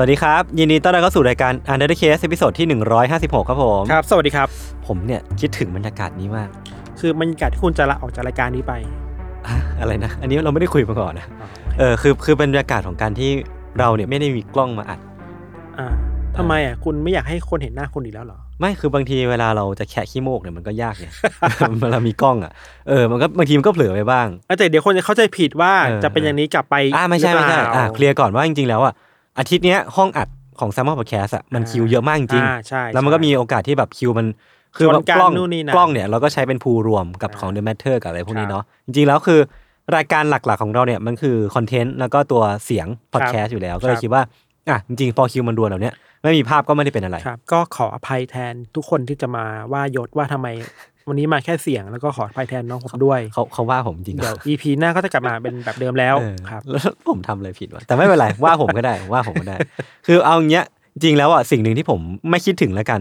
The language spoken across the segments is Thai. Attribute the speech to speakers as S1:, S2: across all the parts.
S1: สวัสดีครับ ยินดีต้อนรับเข้าสู่รายการ Untitled Case ตอนที่ 156 ครับผม
S2: ครับ สวัสดีครับ
S1: ผมเนี่ยคิดถึงบรรยากาศนี้มาก
S2: คือบรรยากาศที่คุณจะลาออกจากรายการนี้ไป
S1: อะอะไรนะ อันนี้เราไม่ได้คุยมาก่อนนะ เออคือคือบรรยากาศของการที่เราเนี่ยไม่ได้มีกล้องมาอัด
S2: อ่าทำไมอะคุณไม่อยากให้คนเห็นหน้าคุณอีกแล้วเหรอ
S1: ไม่คือบางทีเวลาเราจะแคะขี้โมกเนี่ยมันก็ยากเนี่ยเวลามีกล้องอะเออมันก็บางทีมันก็เผลอไปบ้าง
S2: เออแต่เดี๋ยวคนจะเข้าใจผิดว่า
S1: เออ
S2: จะเป็นอย่างนี้กลับไป
S1: อ่าไม่ใช่
S2: หรื
S1: ไม่
S2: อเป
S1: ใช่อ่าเคลียร์ก่อนว่าจริงๆแล้วอะ อาทิตย์เนี้ยห้องอัดของ s ซมมอนพอดแคสต์อะมัน
S2: อ่า
S1: คิวเยอะมากจริง
S2: อ่าใช่
S1: แล้วมันก็
S2: ใช่
S1: มีโอกาสที่แบบคิวมันคือ
S2: ชนกัน
S1: กล้อง
S2: นู่นนี่นั่น
S1: กล้องเนี่ยเราก็ใช้เป็น pool รวมกับ
S2: อ่า
S1: ของ The Matter กับอะไรพวกนี้
S2: ครับ
S1: เนาะจริงๆแล้วคือ รายการหลักๆของเราเนี่ยมันคือ content แล้วก็ตัวเสียงพอดแคสต์อยู่แล้ว ก็เล
S2: ครับ
S1: คิดว่าอะจริงๆพอคิวมันรวนแล้วเนี่ยไม่มีภาพก็ไม่ได้เป็นอะไร
S2: ครับก็ขออภัยแทนทุกคนที่จะมาว่ายศว่าทำไม วันนี้มาแค่เสียงแล้วก็ขออภัยแทนน้องผมด้วย
S1: เขาเขาว่าผมจริงๆ
S2: เดี๋ยว EP หน้าก็จะกลับมาเป็นแบบเดิมแล้ว
S1: เออ
S2: ครับ
S1: แล้วผมทำอะไรผิดวะแต่ไม่เป็นไรว่าผมก็ได้ว่าผมก็ได้ คือเอาอย่างเงี้ยจริงแล้วอะสิ่งหนึ่งที่ผมไม่คิดถึงแล้วกัน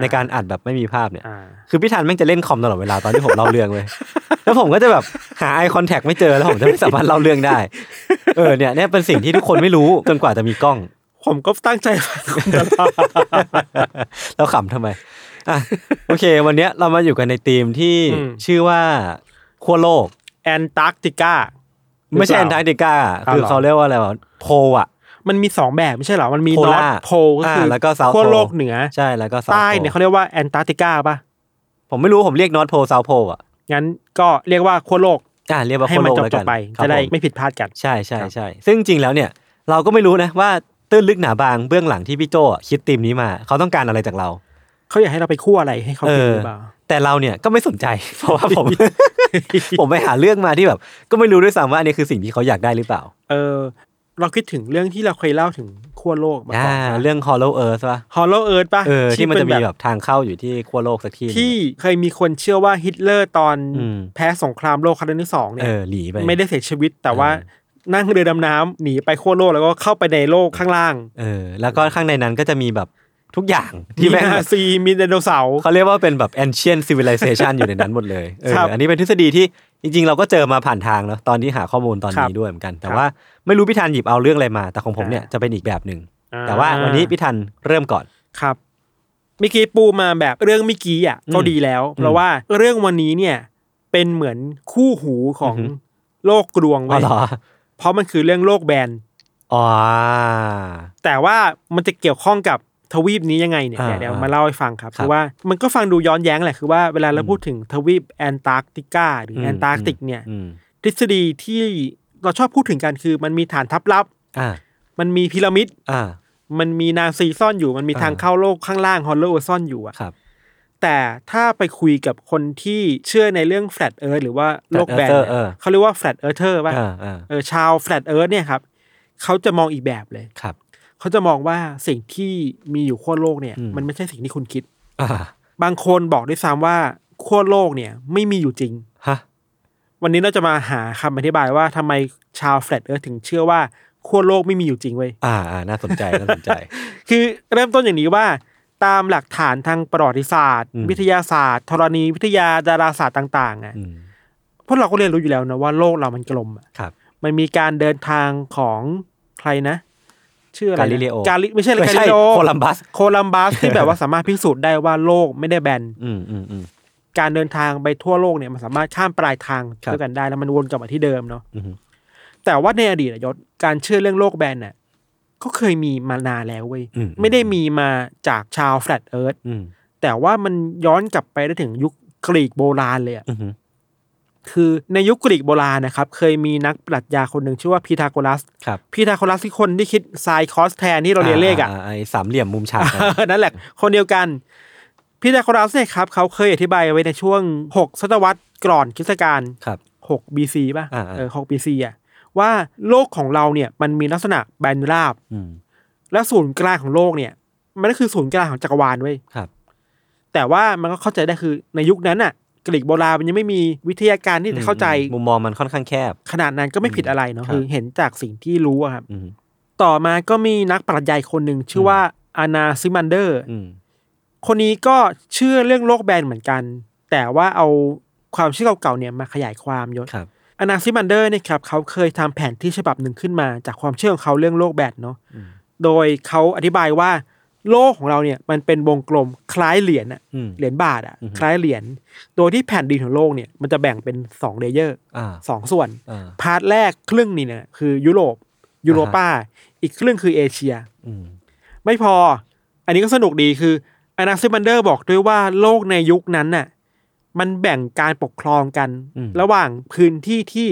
S1: ในการอัดแบบไม่มีภาพเนี่ย
S2: อ่า
S1: คือพี่ธันแม่งจะเล่นคอมตลอดเวลาตอนที่ผมเล่าเรื่องเว้ยแล้วผมก็จะแบบหาไอคอนแทคไม่เจอแล้วผมจะไม่สามารถเล่าเรื่องได้ เออเนี่ยเนี่ยเป็นสิ่งที่ทุกคนไม่รู้จนกว่าจะมีกล้อง
S2: ผมก็ตั้งใจฟังคุณตลอด
S1: เราขำทำไม อะโอเค วันเนี้ยเรามาอยู่กันในธีมที่
S2: อืม
S1: ชื่อว่าขั้วโลก
S2: แอนตาร์กติกา
S1: ไม่ใช่แอนตาร์กติกา
S2: อ้าว
S1: คือ
S2: เหรอ
S1: เขาเรียกว่าอะไรวะโพลอะ
S2: มันมีสองแบบไม่ใช่เหรอ มันมี
S1: โพ
S2: นอ
S1: ล่า
S2: ตโพก็คือ
S1: อ่าแล้วก็ South
S2: ขั้ว
S1: Pole
S2: โลกเหนือ
S1: ใช่แล้วก็ South
S2: ใต้
S1: Pole
S2: เนี่ยเขาเรียกว่าแอนตาร์กติกาป่ะ
S1: ผมไม่รู้ผมเรียกนอตโพซาวโพอะ
S2: งั้นก็เรียกว่าขั้วโลก
S1: อ่าเรียกว่า
S2: ให้
S1: ขั้ว
S2: มัน
S1: โลก
S2: จบ
S1: แล้ว
S2: จ
S1: กับน
S2: ไป
S1: ครับ
S2: จะได้
S1: ผม
S2: ไม่ผิดพลาดกัน
S1: ใช่ใช่
S2: ครับ
S1: ใช่ซึ่งจริงแล้วเนี่ยเราก็ไม่รู้นะว่าตื้นลึกหนาบางเบื้องหลังที่พี่โจอะคิดธีมนี้มา เขาต้องการอะไรจากเรา
S2: เขาอยากให้เราไปคั่วอะไรให้เขากินเอ
S1: อ
S2: หรือเปล่า
S1: แต่เราเนี่ยก็ไม่สนใจ เพราะว่าผม ผมไปหาเรื่องมาที่แบบ ก็ไม่รู้ด้วยซ้ำว่าอันนี้คือสิ่งที่เขาอยากได้หรือเปล่า
S2: เออ เราคิดถึงเรื่องที่เราเคยเล่าถึงขั้วโลกมา
S1: อ่า
S2: ก่อน
S1: เรื่อง Hollow Earth ป่ะ
S2: Hollow Earth ป่ะ
S1: เออที่มันจะมี
S2: เป็น
S1: แบบทางเข้าอยู่ที่ขั้วโลกสักที่หนึ่ง
S2: ที่เคยมีคนเชื่อว่าฮิตเลอร์ตอน
S1: อืม
S2: แพ้สงครามโลกครั้งที่สองเนี่ย
S1: เออหนีไป
S2: ไม่ได้เสียชีวิตแต่ว่า
S1: เออ
S2: นั่งเรือดำน้ำหนีไปขั้วโลกแล้วก็เข้าไปในโลกข้างล่าง
S1: เออ แล้วก็ข้างในนั้นก็จะมีแบบ ทุกอย่าง
S2: มี
S1: ที่แม่ง
S2: นาซีมีไดโนเสาร์
S1: เขาเรียกว่าเป็นแบบ ancient civilization อยู่ในนั้นหมดเลยเออ
S2: ครับ
S1: อันนี้เป็นทฤษฎีที่จริง ๆ เราก็เจอมาผ่านทางเนาะตอนที่หาข้อมูลตอน
S2: ครั
S1: นี้
S2: บ
S1: ด้วยเหมือนกัน แต่
S2: ครับ
S1: ว่าไม่รู้พี่ธันหยิบเอาเรื่องอะไรมา แต่ของผมเนี่ย
S2: อ่า
S1: จะเป็นอีกแบบหนึ่ง
S2: อ่า
S1: แต่ว่าวันนี้พี่ธันเริ่มก่อน
S2: ครับเมื่อกี้ปูมาแบบเรื่องเมื่อกี้อะ
S1: อืม
S2: ก็ดีแล้ว เพราะว่าเรื่องวันนี้เนี่ยเป็นเหมือนคู่หูของ
S1: อือฮึ
S2: โลกกลวงไว้
S1: อ๋อเหรอ
S2: เพราะมันคือเรื่องโลกแบน
S1: อ๋อ
S2: แต่ว่ามันจะเกี่ยวข้องกับ ทวีปนี้ยังไงเนี่ย
S1: อ่า
S2: เดี๋ยวเดี๋ยว
S1: อ่ามา
S2: เล่าให้ฟังครับ
S1: ครับ
S2: คือว่ามันก็ฟังดูย้อนแย้งแหละคือว่าเวลาเรา
S1: อืม
S2: พูดถึงทวีปแอนตาร์กติกาหรืออ
S1: ม
S2: แอนตาร์กติกเนี่ย
S1: อืม
S2: ทฤษฎีที่เราชอบพูดถึงกันคือมันมีฐานทัพลับ
S1: อ่า
S2: มันมีพีระมิด
S1: อ่า
S2: มันมีนาซีซ่อนอยู่มันมี
S1: อ่า
S2: ทางเข้าโลกข้างล่าง Hollow ซ่อนอยู่อะ
S1: ครับ
S2: แต่ถ้าไปคุยกับคนที่เชื่อในเรื่อง Flat Earth หรือว่าโลกแบน
S1: Earther เออ
S2: เขาเรียกว่า Flat Earther ป่ะ
S1: อ่าอ่า
S2: เออชาว Flat Earth เนี่ยครับเขาจะมองอีกแบบเลย
S1: ครับ
S2: เขาจะมองว่าสิ่งที่มีอยู่ขั้วโลกเนี่ย
S1: อืม
S2: มันไม่ใช่สิ่งที่คุณคิด
S1: อ่า
S2: บางคนบอกด้วยซ้ำว่าขั้วโลกเนี่ย ไม่มีอยู่จริง
S1: ฮะ
S2: วันนี้เราจะมาหาคำอธิบายว่าทำไมชาว Flat Earth ถึงเชื่อว่าขั้วโลกไม่มีอยู่จริงเว้ย
S1: อ่าอ่าน่าสนใจน่าสนใจ
S2: คือเริ่มต้นอย่างนี้ว่า ตามหลักฐานทางประวัติศาสตร์
S1: อืม
S2: วิทยาศาสตร์ธรณีวิทยาดาราศาสตร์ต่างๆอะ
S1: อืม
S2: พวกเราก็เรียนรู้อยู่แล้วนะว่าโลกเรามันกลมอะ
S1: ครับ
S2: มันมีการเดินทางของใครนะ ชื่ออะไรนะ
S1: Galileo
S2: กาลิไม่ใช่เลย
S1: ไม่
S2: กา
S1: ใช่
S2: ลิโอ
S1: โคลัมบัส
S2: โคลัมบัสที่แบบว่าสามารถพิสูจน์ได้ว่าโลกไม่ได้แบน
S1: อืมอืมอืม
S2: การเดินทางไปทั่วโลกเนี่ยมันสามารถข้ามปลายทาง
S1: ครับ
S2: ด้วยกันได้แล้วมันวนกลับมาที่เดิมเนาะ
S1: อืม
S2: แต่ว่าในอดีตอะยศการเชื่อเรื่องโลกแบนน่ะก็เคยมีมานานแล้วเว้ย
S1: อืม
S2: ไม่ได้มีมาจากชาว Flat Earth อื
S1: ม
S2: แต่ว่ามันย้อนกลับไปได้ถึงยุคกรีกโบราณเลยอะ
S1: อือฮึ
S2: คือในยุคกรีกโบราณนะครับ เคยมีนักปรัชญาคนหนึ่งชื่อว่าพีทาโกรัส
S1: ครับ
S2: พีทาโกรัสที่คนที่คิด sine cos tan ที่เราเรียนเลขอะ
S1: ไอ้สามเหลี่ยมมุมฉาก
S2: นั่นแหละ คนเดียวกันพีทาโกรัสเนี่ยครับเขาเคยอธิบายไว้ในช่วง6ศตวรรษก่อนคริสตกาล
S1: ครับ
S2: 6 BC ป่ะ
S1: อ่าๆ
S2: เออ6 BC อะว่าโลกของเราเนี่ยมันมีลักษณะแบนราบ
S1: อืม
S2: และศูนย์กลางของโลกเนี่ย มันก็คือศูนย์กลางของจักรวาลเว้ย
S1: ครับ
S2: แต่ว่ามันก็เข้าใจได้คือในยุคนั้นน่ะ กรีกโบราณมันยังไม่มีวิทยาการที่จะเข้าใจ
S1: มุมมองมันค่อนข้างแคบ
S2: ขนาดนั้นก็ไม่ผิดอะไรเนาะ
S1: ครับ
S2: คือเห็นจากสิ่งที่รู้อะครับ
S1: อืม
S2: ต่อมาก็มีนักปรัชญาอีกคนหนึ่งชื่อว่าอานาซิมันเดอร์
S1: อืม
S2: คนนี้ก็เชื่อเรื่องโลกแบนเหมือนกัน แต่ว่าเอาความเชื่อเก่าๆเนี่ยมาขยายความยศ
S1: ครับ
S2: อานาซิมันเดอร์เนี่ยครับเขาเคยทำแผนที่ฉบับหนึ่งขึ้นมาจากความเชื่อของเขาเรื่องโลกแบนเนาะ
S1: อืม
S2: โดยเขาอธิบายว่า โลกของเราเนี่ยมันเป็นวงกลมคล้ายเหรียญอะ
S1: อืม
S2: เหรียญบาทอะ
S1: อือฮึ
S2: คล้ายเหรียญโดยที่แผ่นดินของโลกเนี่ยมันจะแบ่งเป็นสอง layer อ่าสองส่วน
S1: อ่า
S2: part แรกครึ่งนี่เนี่ยคือยุโรป Europaอีกครึ่งคือเอเชีย
S1: อืม
S2: ไม่พอ อันนี้ก็สนุกดีคืออนาซิมันเดอร์บอกด้วยว่าโลกในยุคนั้นน่ะมันแบ่งการปกครองกัน
S1: อืม
S2: ระหว่างพื้นที่ที่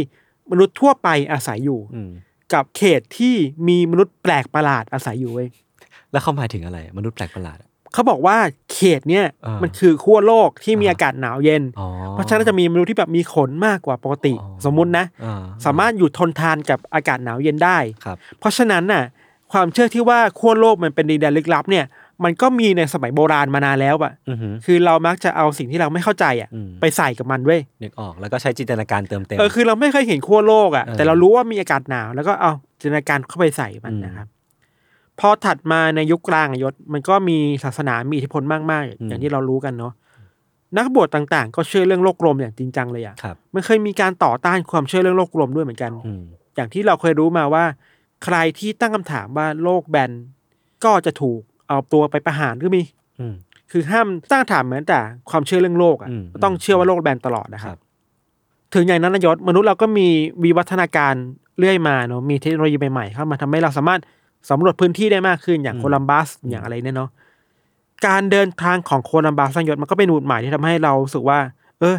S2: มนุษย์ทั่วไปอาศัยอยู่
S1: อืม
S2: กับเขตที่มีมนุษย์แปลกประหลาดอาศัยอยู่เว้ย
S1: แล้วเขาหมายถึงอะไร มนุษย์แปลกประหลาดอะ
S2: เขาบอกว่าเขตเนี่ย
S1: อ่ามั
S2: มันคือขั้วโลกที่มี
S1: อ่า
S2: อากาศหนาวเย็น
S1: อ๋อ
S2: เพราะฉะนั้นจะมีมนุษย์ที่แบบมีขนมากกว่าปกติ
S1: อ๋อ
S2: สมมุตินะ
S1: อ่
S2: สามารถอยู่ทนทานกับอากาศหนาวเย็นได้
S1: ครับ
S2: เพราะฉะนั้นน่ะความเชื่อที่ว่าขั้วโลกมันเป็นดินแดนลึกลับเนี่ย มันก็มีในสมัยโบราณมานานแล้วอะ
S1: อือหือ
S2: คือเรามักจะเอาสิ่งที่เราไม่เข้าใจอะ
S1: อืม
S2: ไปใส่กับมันเว้ย
S1: นึกออกแล้วก็ใช้จินตนาการเติมเต็ม
S2: เออคือเราไม่เคยเห็นขั้วโลกอะ
S1: เออ
S2: แต่เรารู้ว่ามีอากาศหนาวแล้วก็เอาจินตนาการเข้าไปใส่มัน
S1: อืม
S2: นะครับ พอถัดมาในยุคกลางอะยศ มันก็มีศาสนามีอิทธิพลมากๆ
S1: อืม
S2: อย่างที่เรารู้กันเนาะนักบวชต่างๆ ก็เชื่อเรื่องโลกกลมอย่างจริงจังเลยอะ
S1: ครับ
S2: มันเคยมีการต่อต้านความเชื่อเรื่องโลกกลมด้วยเหมือนกัน
S1: อืม
S2: อย่างที่เราเคยรู้มาว่า ใครที่ตั้งคำถามว่าโลกแบนก็จะถูกเอาตัวไปประหารก็มี
S1: อืม
S2: คือห้ามตั้งคำถามเหมือนแต่ความเชื่อเรื่องโลกอะ
S1: อืม
S2: ต้องเชื่อว่าโลกแบนตลอดนะค
S1: ค
S2: รั
S1: รับบ
S2: ถึงอย่างนั้นนายศมนุษย์เราก็มีวิวัฒนาการเรื่อยมาเนาะมีเทคโนโลยีใหม่ๆเข้ามาทำให้เราสามารถ สำรวจพื้นที่ได้มากขึ้นอย่างโคลัมบัสอย่างอะไรเนี่ยเนาะการเดินทางของโคลัมบัสนายศมันก็เป็นหมุดหมายที่ทำให้เรารู้สึกว่า เออ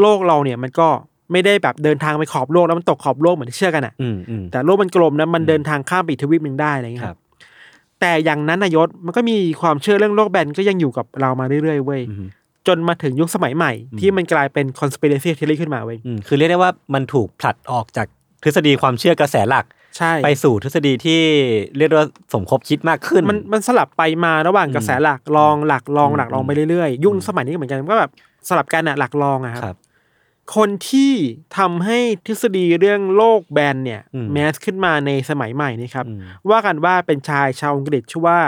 S2: โลกเราเนี่ยมันก็ไม่ได้แบบเดินทางไปขอบโลกแล้วมันตกขอบโลกเหมือนที่เชื่อกันอะ
S1: อืมอืม
S2: แต่โลกมันกลมนะมันเดินทางข้ามไปอีกทวีปหนึ่งได้อะไรอย่างเงี้ย
S1: ค
S2: ค
S1: รั
S2: รับบแต่อย่างนั้นนายศมันก็มีความเชื่อเรื่องโลกแบนก็ยังอยู่กับเรามาเรื่อยๆเว้ย
S1: อืม
S2: จนมาถึงยุคสมัยใหม่ ที่มันกลายเป็น conspiracy theory ขึ้นมาเว้ย
S1: อืมคือเรียกได้ว่ามันถูกผลัดออกจากทฤษฎีความเชื่อกระแสหลัก
S2: ใช่
S1: ไปสู่ทฤษฎีที่เรียกได้ว่าสมคบคิดมากขึ้น
S2: มันมันสลับไปมาระหว่างกระแสหลักรองหลักรองหลักรองไปเรื่อยๆ ยุคสมัยนี้ก็เหมือนกันก็แบบสลับกันอะหลักลองอะค
S1: ครั
S2: รับบคนที่ทำให้ทฤษฎีเรื่องโลกแบนเนี่ย
S1: อืม
S2: mass ขึ้นมาในสมัยใหม่นี่ครับ
S1: อืม
S2: ว่ากันว่าเป็นชายชาวอังกฤษชื่อว่า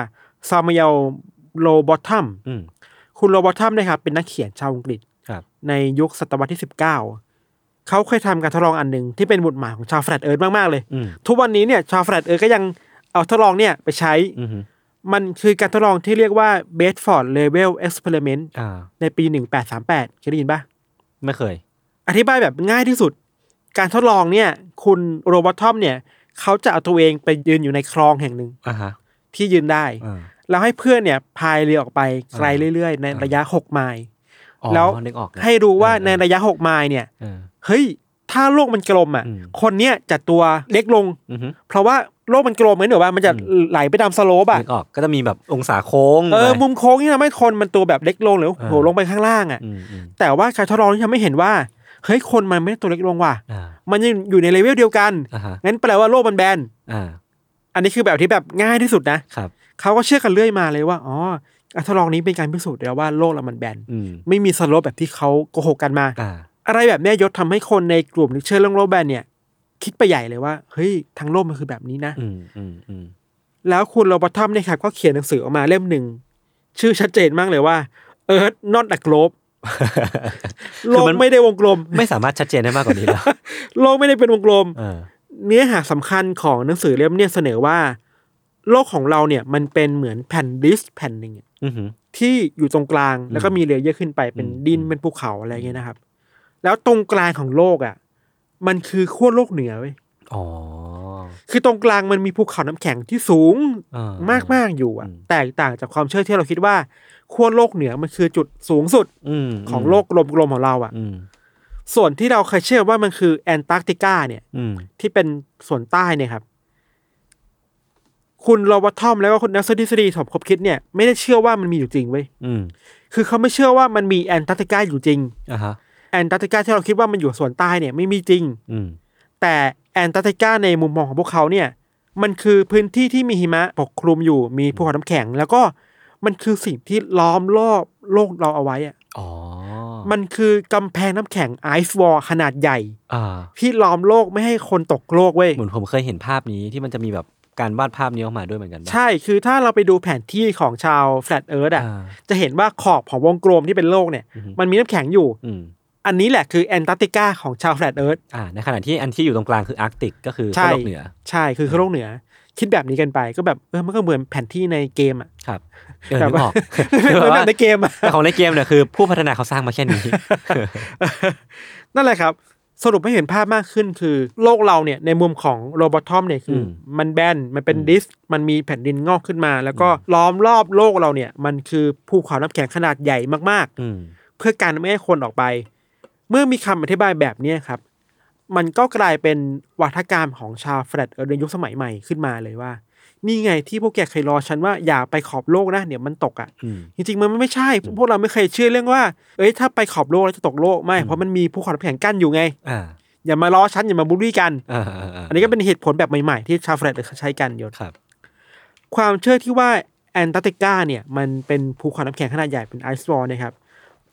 S2: Samuel Rowbotham อืมคุณ Rowbotham นะครับเป็นนักเขียนชาวอังกฤษ
S1: ครับ
S2: ในยุคศตวรรษที่19เขาเคยทำการทดลองอันหนึ่งที่เป็นหมุดหมายของชาว Flat Earth มากๆเลย
S1: อืม
S2: ทุกวันนี้เนี่ยชาว Flat Earth ก็ยังเอาทดลองเนี่ยไปใช้
S1: อืม
S2: มันคือการทดลองที่เรียกว่า Bedford Level Experiment
S1: อ่า
S2: ในปี 1838 เคยได้ยินปะ
S1: ไม่เคย
S2: อธิบายแบบง่ายที่สุด การทดลองเนี่ย คุณโรบอททอมเนี่ยเขาจะเอาตัวเองไปยืนอยู่ในคลองแห่งหนึ่ง
S1: อ่าฮะ
S2: ที่ยืนได้
S1: อ่า
S2: แล้วให้เพื่อนเนี่ยพายเรือออกไปไกล
S1: อ่า
S2: เรื่อยๆ ใน
S1: อ่า
S2: ระยะ6ไมล์
S1: อ๋อ
S2: แล้ว
S1: นึกออกนะ
S2: ให้รู้ว่า
S1: เออ
S2: ในระยะ6ไมล์เนี่ย
S1: เออ
S2: เฮ้ยถ้าโลกมันกลมอะ
S1: อืม
S2: คนเนี้ยจะตัวเล็กลง
S1: อือฮึ
S2: เพราะว่าโลกมันกลมเหมือนหรือว่ามันจะ
S1: อืม
S2: ไหลไปตาม slope อะ
S1: นึกออกก็จะมีแบบองศาโค้ง
S2: เออ
S1: ไป
S2: มุมโค้งที่ทำให้คนมันตัวแบบเล็กลงหรือ
S1: เออ
S2: โหลงไปข้างล่างอะ
S1: อืมอืม
S2: แต่ว่าการทดลองที่ทำให้เห็นว่าเฮ้ยคนมันไม่ได้ตัวเล็กลงว่ะ
S1: อ่า
S2: มันยังอยู่ในเลเวลเดียวกัน
S1: อ่าฮะ
S2: งั้นแปลว่าโลกมันแบน
S1: อ่า
S2: อันนี้คือแบบที่แบบง่ายที่สุดนะ
S1: ครับ
S2: เขาก็เชื่อกันเรื่อยมาเลยว่าอ๋อการทดลองนี้เป็นการพิสูจน์แล้วว่าโลกเรามันแบน
S1: อืม
S2: ไม่มี slope แบบที่เขาโกหกกันมา
S1: อ่า
S2: อะไรแบบเนี้ยยศทำให้คนในกลุ่มที่เชื่อเรื่องโลกแบนเนี่ย คิดไปใหญ่เลยว่า เฮ้ยทั้งโลกมันคือแบบนี้นะ
S1: อืมอืมอืม
S2: แล้วคุณ Rowbotham เนี่ยครับก็เขียนหนังสือออกมาเล่มหนึ่ง ชื่อชัดเจนมากเลยว่า Earth not a globe โลกไม่ได้วงกลม
S1: ไม่สามารถชัดเจนได้มากกว่านี้แล้ว
S2: โลกไม่ได้เป็นวงกลม
S1: เออ
S2: เนื้อหาสำคัญของหนังสือเล่มเนี่ยเสนอว่า โลกของเราเนี่ย มันเป็นเหมือนแผ่น disc แผ่นหนึ่งอะ
S1: อือหือ
S2: ที่อยู่ตรงกลางแล้วก็มี layer ขึ้นไปเป็น
S1: อืม
S2: ดินเป็นภูเขาอะไรเงี้ยนะครับ แล้วตรงกลางของโลกอะ มันคือขั้วโลกเหนือเว้ย
S1: อ๋อ
S2: คือตรงกลางมันมีภูเขาน้ำแข็งที่สูง
S1: อ่ามา
S2: กๆอยู่อะ
S1: อืม
S2: แตกต่างจากความเชื่อที่เราคิดว่าขั้วโลกเหนือมันคือจุดสูงสุด
S1: อืม
S2: ของโลกกลมๆของเราอะ
S1: อืม
S2: ส่วนที่เราเคยเชื่อว่ามันคือแอนตาร์กติกาเนี่ย
S1: อืม
S2: ที่เป็นส่วนใต้เนี่ยครับ คุณ Rowbotham แล้วก็คุณนักทฤษฎีสมคบคิดเนี่ยไม่ได้เชื่อว่ามันมีอยู่จริงเว้ย
S1: อืม
S2: คือเขาไม่เชื่อว่ามันมีแอนตาร์กติกาอยู่จริง
S1: อ่าฮะ
S2: แอนตาร์กติกาที่เราคิดว่ามันอยู่ส่วนใต้เนี่ยไม่มีจริง
S1: อืม
S2: แต่แอนตาร์กติกาในมุมมองของพวกเขาเนี่ย มันคือพื้นที่ที่มีหิมะปกคลุมอยู่มีภูเขาน้ำแข็ง แล้วก็มันคือสิ่งที่ล้อมรอบโลกเราเอาไว้อะ
S1: อ๋อ
S2: มันคือกำแพงน้ำแข็งไอซ์วอลขนาดใหญ่
S1: อ่า
S2: ที่ล้อมโลกไม่ให้คนตกโลกเว้ย
S1: เหมือนผมเคยเห็นภาพนี้ที่มันจะมีแบบการวาดภาพนี้ออกมาด้วยเหมือนกันปะ
S2: ใช่ คือถ้าเราไปดูแผนที่ของชาว Flat Earth อะ
S1: อ่า
S2: จะเห็นว่าขอบของวงกลมที่เป็นโลกเนี่ย
S1: อือฮึ
S2: มันมีน้ำแข็งอยู่
S1: อืม
S2: อันนี้แหละคือแอนตาร์กติกาของชาว Flat Earth อ่า
S1: ในขณะที่อันที่อยู่ตรงกลางคคืออาร์กติกก็คือ
S2: ใช่
S1: ขั้วโลกเหนือ
S2: ใช่คือคือโลกเหนือ คิดแบบนี้กันไปก็แบบเออมันก็เหมือนแผนที่ในเกมอะ
S1: ครับเออ
S2: แบบ
S1: นึกออก
S2: เหมือนแบบในเกมอะ
S1: แต่ของในเกมเนี่ยคือ ผู้พัฒนาเขาสร้างมาแค่นี้
S2: นั่นแหละครับ สรุปให้เห็นภาพมากขึ้นคือ โลกเราเนี่ยในมุมของ Rowbotham เนี่ยคืออื
S1: ม
S2: มันแบนมันเป็น disc มันมีแผ่นดินงอกขึ้นมา แล้วก็ล้อมรอบโลกเราเนี่ย มันคือภูเขาน้ำแข็งขนาดใหญ่มากๆ
S1: อืม
S2: เพื่อการไม่ให้คนออกไป เมื่อมีคำอธิบายแบบเนี้ยครับ มันก็กลายเป็นนวัตกรรมของชาว Flat Earther ในยุคสมัยใหม่ขึ้นมาเลยว่า นี่ไงที่พวกแกเคยล้อฉันว่าอย่าไปขอบโลกนะเดี๋ยวมันตกอะ
S1: อืม
S2: จริงๆมันไม่ใช่ พวกเราไม่เคยเชื่อเรื่องว่า เอ้ยถ้าไปขอบโลกแล้วจะตกโลกไม่เพราะมันมีภูเขาน้ำแข็งกั้นอยู่ไง
S1: อ่า
S2: อย่ามาล้อฉันอย่ามาบูลลี่กัน
S1: อ่าอ่าา
S2: อัอันนี้ก็เป็นเหตุผลแบบใหม่ๆ ที่ชาว Flat Earther ใช้กันยศ
S1: ครับ
S2: ความเชื่อที่ว่าแอนตาร์กติกาเนี่ยมันเป็นภูเขาน้ำแข็งขนาดใหญ่เป็นไอซ์วอลนะครับ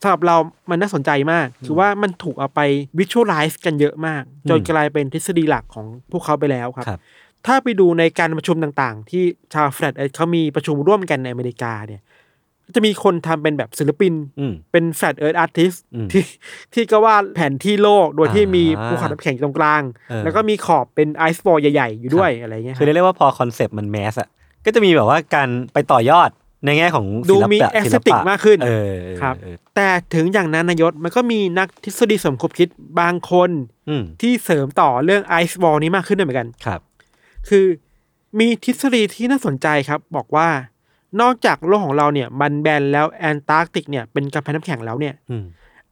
S2: สำหรับเรามันน่าสนใจมาก คือว่ามันถูกเอาไป visualize กันเยอะมาก จนกลายเป็นทฤษฎีหลักของพวกเขาไปแล้วครับ
S1: ครับ
S2: ถ้าไปดูในการประชุมต่างๆ ที่ชาวแฟลตเขามีประชุมร่วมกันในอเมริกาเนี่ยจะมีคนทำเป็นแบบศิลปิน
S1: อืม
S2: เป็น Flat Earth artist อื
S1: ม
S2: ที่ที่ก็วาดแผนที่โลกโดยที่มี
S1: อ่า
S2: ภูเขาน้ำแข็งอยู่ตรงกลาง
S1: เออ
S2: แล้วก็มีขอบเป็นไอซ์บอลใหญ่ ๆ อยู่ด้วยอะไรเงี้ย
S1: คือเรียกว่าพอ concept มัน mass อะก็จะมีแบบว่าการไปต่อยอด ในแง่ของ
S2: ดู
S1: ศิลปะ
S2: มี
S1: ศิล
S2: aesthetic
S1: ปะ
S2: มากขึ้น
S1: เออเออ
S2: ครับ
S1: เออ
S2: แต่ถึงอย่างนั้นนะยศมันก็มีนักทฤษฎีสมคบคิดบางคน
S1: อืม
S2: ที่เสริมต่อเรื่องไอซ์บอลนี้มากขึ้นด้วยเหมือนกัน
S1: ครับ
S2: คือมีทฤษฎีที่น่าสนใจครับ บอกว่านอกจากโลกของเราเนี่ย มันแบนแล้วแอนตาร์กติกเนี่ยเป็นกำแพงน้ำแข็งแล้วเนี่ย
S1: อืม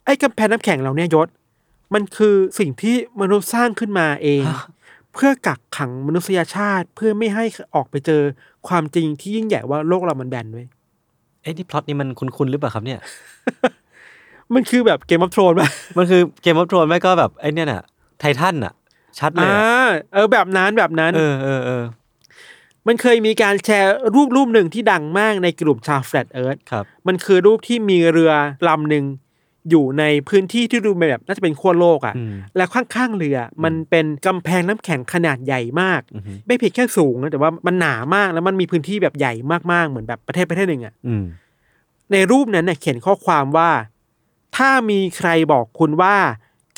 S2: ไอ้กำแพงน้ำแข็งเราเนี่ยยศ มันคือสิ่งที่มนุษย์สร้างขึ้นมาเอง
S1: ฮะ
S2: เพื่อกักขังมนุษยชาติเพื่อไม่ให้ออกไปเจอ ความจริงที่ยิ่งใหญ่ว่าโลกเรามันแบนเว้ย
S1: เอ๊ะนี่พล็อตนี้มันคุ้นๆหรือเปล่าครับเนี่ย
S2: มันคือแบบ Game of Thrones ป่ะ
S1: มันคือ Game of Thrones ไม่ก็แบบไอ้เนี่ยน่ะ ไททันน่ะ ชัดเลย
S2: อ่า
S1: อะ
S2: เออแบบนั้นแบบนั้น
S1: เออเออเออ
S2: มันเคยมีการแชร์รูปรูปหนึ่งที่ดังมากในกลุ่มชาว Flat Earth
S1: ครับ
S2: มันคือรูปที่มีเรือลำหนึ่ง อยู่ในพื้นที่ที่ดูแบบน่าจะเป็นขั้วโลกอะ่ะ
S1: อืม
S2: แล้วข้างๆเรือมันเป็นกำแพงน้ำแข็งขนาดใหญ่มาก
S1: อือฮึ
S2: ไม่เพียงแค่สูงนะแต่ว่ามันหนามากแล้วมันมีพื้นที่แบบใหญ่มากๆเหมือนแบบประเทศประเทศหนึ่งอะ่ะ
S1: อืม
S2: ในรูปนั้นเนี่ยเขียนข้อความว่า ถ้ามีใครบอกคุณว่า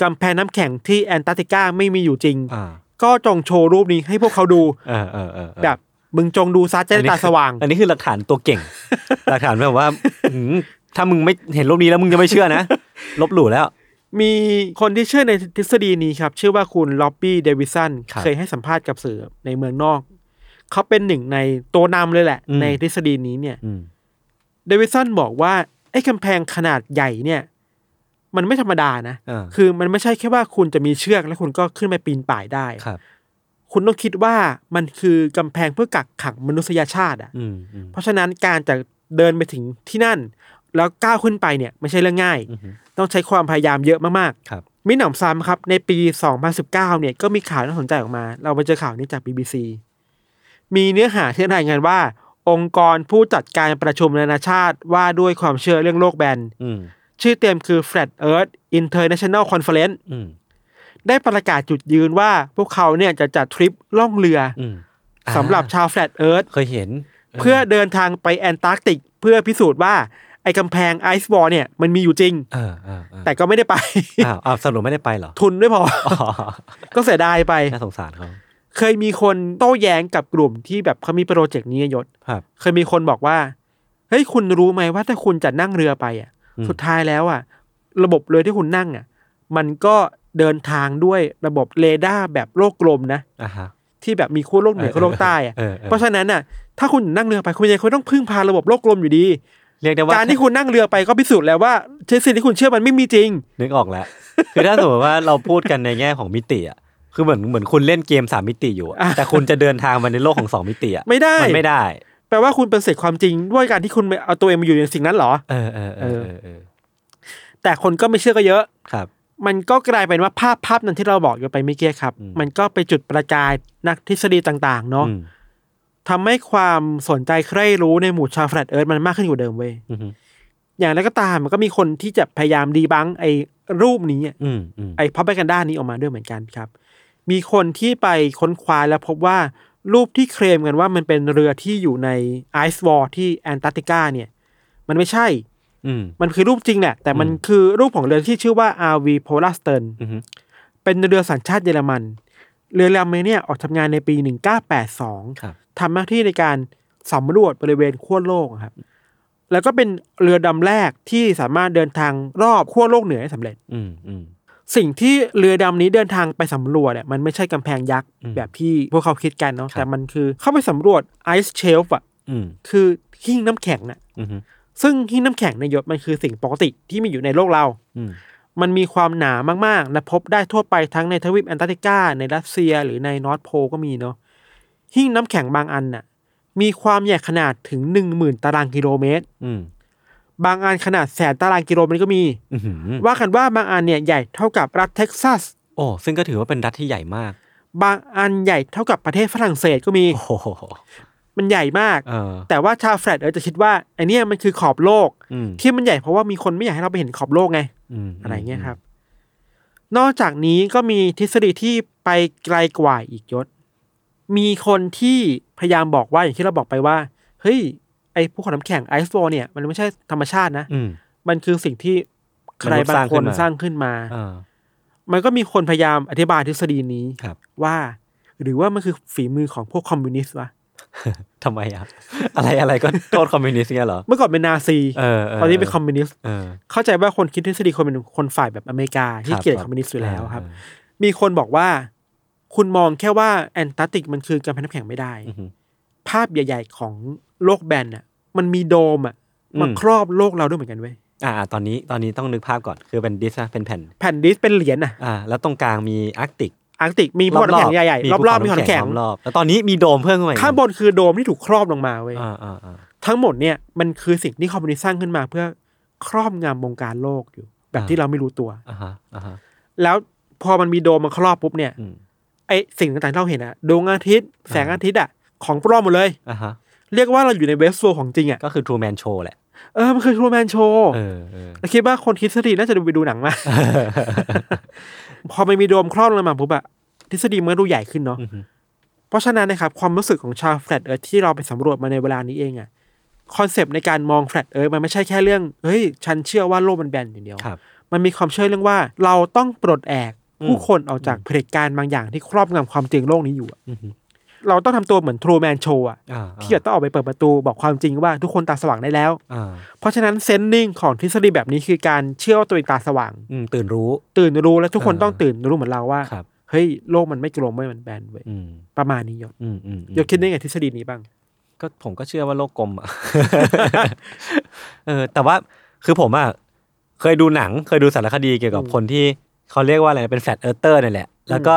S2: กำแพงน้ำแข็งที่แอนตาร์กติกาไม่มีอยู่จริง
S1: อ่า
S2: ก็จงโชว์รูปนี้ให้พวกเขาดู
S1: เออเออเออเออ
S2: แบบมึงจงดูซะจะได้ตาสว่าง
S1: อันนี้คือหลักฐานตัวเก่ง หลักฐานแบบว่าอืม ถ้ามึงไม่เห็นรูปนี้แล้วมึงจะไม่เชื่อนะ ลบหลู่แล้ว
S2: มีคนที่เชื่อในทฤษฎีนี้ครับ ชื่อว่าคุณ Robbie Davidson
S1: ครับ
S2: เคยให้สัมภาษณ์กับสื่อในเมืองนอก เขาเป็นหนึ่งในตัวนำเลยแหละ
S1: อืม
S2: ในทฤษฎีนี้เนี่ย
S1: อืม
S2: เดวิสันบอกว่าไอ้กำแพงขนาดใหญ่เนี่ย มันไม่ธรรมดานะ
S1: อ่า
S2: คือมันไม่ใช่แค่ว่าคุณจะมีเชือกแล้วคุณก็ขึ้นไปปีนป่ายได้
S1: ครับ
S2: คุณต้องคิดว่ามันคือกำแพงเพื่อกักขังมนุษยชาติอะ
S1: อืมอืม
S2: เพราะฉะนั้นการจะเดินไปถึงที่นั่น แล้วก้าวขึ้นไปเนี่ยไม่ใช่เรื่องง่าย
S1: อือฮึ
S2: ต้องใช้ความพยายามเยอะมาก
S1: ครับ
S2: ๆมิหนำซ้ำครับ ในปี 2019 เนี่ยก็มีข่าวน่าสนใจออกมา เราไปเจอข่าวนี้จาก BBC มีเนื้อหาที่รายงานว่า องค์กรผู้จัดการประชุมนานาชาติว่าด้วยความเชื่อเรื่องโลกแบน
S1: อืม
S2: ชื่อเต็มคือ Flat Earth International Conference
S1: อืม
S2: ได้ประกาศจุดยืนว่าพวกเขาเนี่ยจะจัดทริปล่องเรือ
S1: อืม
S2: สำหรับชาว Flat Earth
S1: เคยเห็น
S2: เพื่อเดินทางไปแอนตาร์กติก เพื่อพิสูจน์ว่า ไอ้กำแพงไอซ์บอลเนี่ยมันมีอยู่จริง
S1: เออเออเออ
S2: แต่ก็ไม่ได้ไป
S1: อ้าวอ้าวสรุปไม่ได้ไปเหรอ
S2: ทุนไม่พอ
S1: อ๋อ
S2: ก็เสียดายไป
S1: น่าสงสารเขา
S2: เคยมีคนโต้แย้งกับกลุ่มที่แบบเขามีโปรเจกต์นี้ยศ
S1: ครับ
S2: เคยมีคนบอกว่า เฮ้ยคุณรู้ไหมว่าถ้าคุณจะนั่งเรือไปอะ
S1: อืม
S2: สุดท้ายแล้วอะ ระบบเรือที่คุณนั่งอะ มันก็เดินทางด้วยระบบเรดาร์แบบโลกกลมนะ
S1: อ่าฮะ
S2: ที่แบบมีขั้วโลกเหนือขั้วโลกใต้อะ
S1: เออเออ
S2: เพราะฉะนั้นน่ะ ถ้าคุณนั่งเรือไปคุณยังคงต้องพึ่งพาระบบโลกกลมอยู่ดี
S1: เรียกได้ว่า
S2: การที่คุณนั่งเรือไปก็พิสูจน์แล้วว่าสิ่งที่คุณเชื่อมันไม่มีจริง
S1: นึกออกแล้ว คือถ้าสมมติว่าเราพูดกันในแง่ของมิติอะคือเหมือนเหมือนคุณเล่นเกมสามมิติอยู่อะ
S2: อะ
S1: แต่คุณจะเดินทางมาในโลกของสองมิติอะ
S2: ไม่ได้
S1: มันไม่ได้
S2: แปลว่าคุณเป็นเสร็จความจริงด้วยการที่คุณเอาตัวเองมาอยู่ในสิ่งนั้นเหรอ
S1: เออเออเออเออเออ
S2: แต่คนก็ไม่เชื่อก็เยอะ
S1: ครับ
S2: มันก็กลายเป็นว่าภาพภาพนั้นที่เราบอกอยู่ไปเมื่อกี้ครับ
S1: อืม
S2: มันก็ไปจุดประกายนักทฤษฎีต่าง ๆ เนาะ
S1: อืม
S2: ทำให้ความสนใจใคร่รู้ในหมู่ชาวแฟลตเอิร์ธมันมากขึ้นกว่าเดิมเว้ย
S1: อืม
S2: อย่างไรก็ตามมันก็มีคนที่จะพยายามดีบังไอ้รูปนี้อะ
S1: อืมอืม
S2: ไอ้พับเปกันด้านี้ออกมาด้วยเหมือนกันครับ มีคนที่ไปค้นคว้าแล้วพบว่ารูปที่เคลมกันว่ามันเป็นเรือที่อยู่ในไอซ์วอลที่แอนตาร์กติกาเนี่ย มันไม่ใช่
S1: อืม
S2: มันคือรูปจริงแหละ แต่มัน
S1: อืม
S2: คือรูปของเรือที่ชื่อว่า RV Polar Stern
S1: อืม
S2: เป็นเรือสัญชาติเยอรมัน เรือลำนี้เนี่ยออกทำงานในปี 1982
S1: ครับ
S2: ทำหน้าที่ในการสำรวจบริเวณขั้วโลกครับ แล้วก็เป็นเรือดำแรกที่สามารถเดินทางรอบขั้วโลกเหนือได้สำเร็จ
S1: อืมอืม
S2: สิ่งที่เรือดำนี้เดินทางไปสำรวจเนี่ยมันไม่ใช่กำแพงยักษ์
S1: อืม
S2: แบบที่พวกเขาคิดกันเนาะ
S1: ครับ
S2: แต่มันคือเข้าไปสำรวจไอซ์เชลฟ์อะ
S1: อืม
S2: คือหิ้งน้ำแข็งน่ะ
S1: อืม
S2: ซึ่งหิ้งน้ำแข็งเนี่ยยศมันคือสิ่งปกติที่มีอยู่ในโลกเรา
S1: อื ม
S2: มันมีความหนามากๆและพบได้ทั่วไปทั้งในทวีปแอนตาร์กติกาในรัสเซียหรือใน North Pole ก็มีเนาะหิ้งน้ำแข็งบางอันน่ะ มีความใหญ่ขนาดถึงหนึ่งหมื่นตารางกิโลเมตร
S1: อืม
S2: บางอันขนาดแสนตารางกิโลเมตรก็มี
S1: อืม
S2: ว่ากันว่าบางอันเนี่ยใหญ่เท่ากับรัฐเท็กซัส
S1: โอ้ซึ่งก็ถือว่าเป็นรัฐที่ใหญ่มาก
S2: บางอันใหญ่เท่ากับประเทศฝรั่งเศสก็มี
S1: โอ้โห
S2: มันใหญ่มาก
S1: เออ
S2: แต่ว่าชาว Flat Earth จะคิดว่าไอ้เนี่ยมันคือขอบโลก
S1: อืม
S2: ที่มันใหญ่เพราะว่ามีคนไม่อยากให้เราไปเห็นขอบโลกไงอะไรเงี้ยครับ นอกจากนี้ก็มีทฤษฎีที่ไปไกลกว่าอีกยศ มีคนที่พยายามบอกว่าอย่างที่เราบอกไปว่า เฮ้ย ไอ้ภูเขาน้ำแข็งไอซ์โฟเนี่ย มันไม่ใช่ธรรมชาตินะ
S1: อืม
S2: มันคือสิ่งที่ใครบางคนสร้างขึ้นมา
S1: อ่า
S2: มันก็มีคนพยายามอธิบายทฤษฎีนี้
S1: ครับ
S2: ว่า หรือว่ามันคือฝีมือของพวกคอมมิวนิสต์วะ
S1: ทำไมอะ อะไรอะไรก็โทษคอมมิวนิสต์เงี้ยเหรอ
S2: เมื่อก่อนเป็นนาซี
S1: เออเออ
S2: ตอนนี้เป็นคอมมิวนิสต์
S1: เออ
S2: เข้าใจว่าคนคิดทฤษฎีคนเป็นคนฝ่ายแบบอเมริกาที่
S1: ครับ
S2: เกลียด
S1: ครับ
S2: คอมมิวนิสต์อยู่แล้วครับ
S1: เออ
S2: มีคนบอกว่า คุณมองแค่ว่าแอนตาร์กติกมันคือกำแพงน้ำแข็งไม่ได้
S1: อือฮึ
S2: ภาพใหญ่ ๆ ของโลกแบนอะ มันมีโดมอะ
S1: อืม
S2: มาครอบโลกเราด้วยเหมือนกันเว้ย
S1: อ่า ตอนนี้ตอนนี้ต้องนึกภาพก่อนคือเป็น disc นะเป็นแผ่น
S2: แผ่น disc เป็นเหรียญอะ
S1: อ่าแล้วตรงกลางมีอาร์กติก
S2: อาร์กติกมีภูเขาน้ำแข็งใหญ่ๆรอบๆมีภูเขาน้ำแข็ง
S1: รอบๆแล้วตอนนี้มีโดมเพิ่มขึ้นมาอีก
S2: ข้างบนคือโดมที่ถูกครอบลงมาเว้ย
S1: อ่าอ่าอ่า
S2: ทั้งหมดเนี่ยมันคือสิ่งที่คอมมิวนิสต์สร้างขึ้นมาเพื่อครอบงำวงการโลกอยู่ แบบที่เราไม่รู้ตัว
S1: อ่าฮะอ่าฮะ
S2: แล้วพอมันมีโดมมาครอบปุ๊บเนี่ย
S1: อืม
S2: ไอสิ่งต่างๆที่เราเห็นอะดวงอาทิตย์แสงอาทิตย์อะของปลอมหมดเลย
S1: อ่าฮะ
S2: เรียกว่าเราอยู่ในเวสโซของจริงอะ
S1: ก็คือ True Man Show แหละ
S2: เออ มันคือทรูแมนโชว์
S1: เออเออ
S2: เราคิดว่าคนคิดทฤษฎีน่าจะดูไปดูหนังมา พอมันมีโดมครอบลงมาปุ๊บอะทฤษฎีมันก็ดูใหญ่ขึ้นเนาะ
S1: อือฮึ
S2: เพราะฉะนั้นนะครับความรู้สึกของชาว Flat Earth ที่เราไปสำรวจมาในเวลานี้เองอะ concept ในการมอง Flat Earth มันไม่ใช่แค่เรื่องเฮ้ยฉันเชื่อว่าโลกมันแบนอย่างเดียว
S1: ครับ
S2: มันมีความเชื่อเรื่องว่า เราต้องปลดแอก
S1: อืม
S2: ผู้คนออกจากเผด็จการบางอย่างที่ครอบงำความจริงโลกนี้อยู่อะ
S1: อือฮึ
S2: เราต้องทำตัวเหมือน Truman Show อะ
S1: อ่า
S2: ที่จะต้องออกไปเปิดประตูบอกความจริงว่าทุกคนตาสว่างได้แล้ว
S1: อ่า
S2: เพราะฉะนั้น sense นึงของทฤษฎีแบบนี้คือการเชื่อว่าตัวเองตาสว่าง
S1: อืมตื่นรู้
S2: ตื่นรู้และทุกคน
S1: อ่า
S2: ต้องตื่นรู้เหมือนเราว่า
S1: ครับ
S2: เฮ้ยโลกมันไม่กลมไม่มันแบนเว้ย
S1: อืม
S2: ประมาณนี้ยศ
S1: อืมอืมอืม
S2: ยศคิดได้ไงทฤษฎีนี้บ้าง
S1: ก็ผมก็เชื่อว่าโลกกลมอะเออ แต่ว่าคือผมอะเคยดูหนัง เคยดูสารคดีเกี่ยวกับ
S2: อืม
S1: คนที่เขาเรียกว่าอะไรนะเป็น Flat Earther นั่นแหละ แล้วก็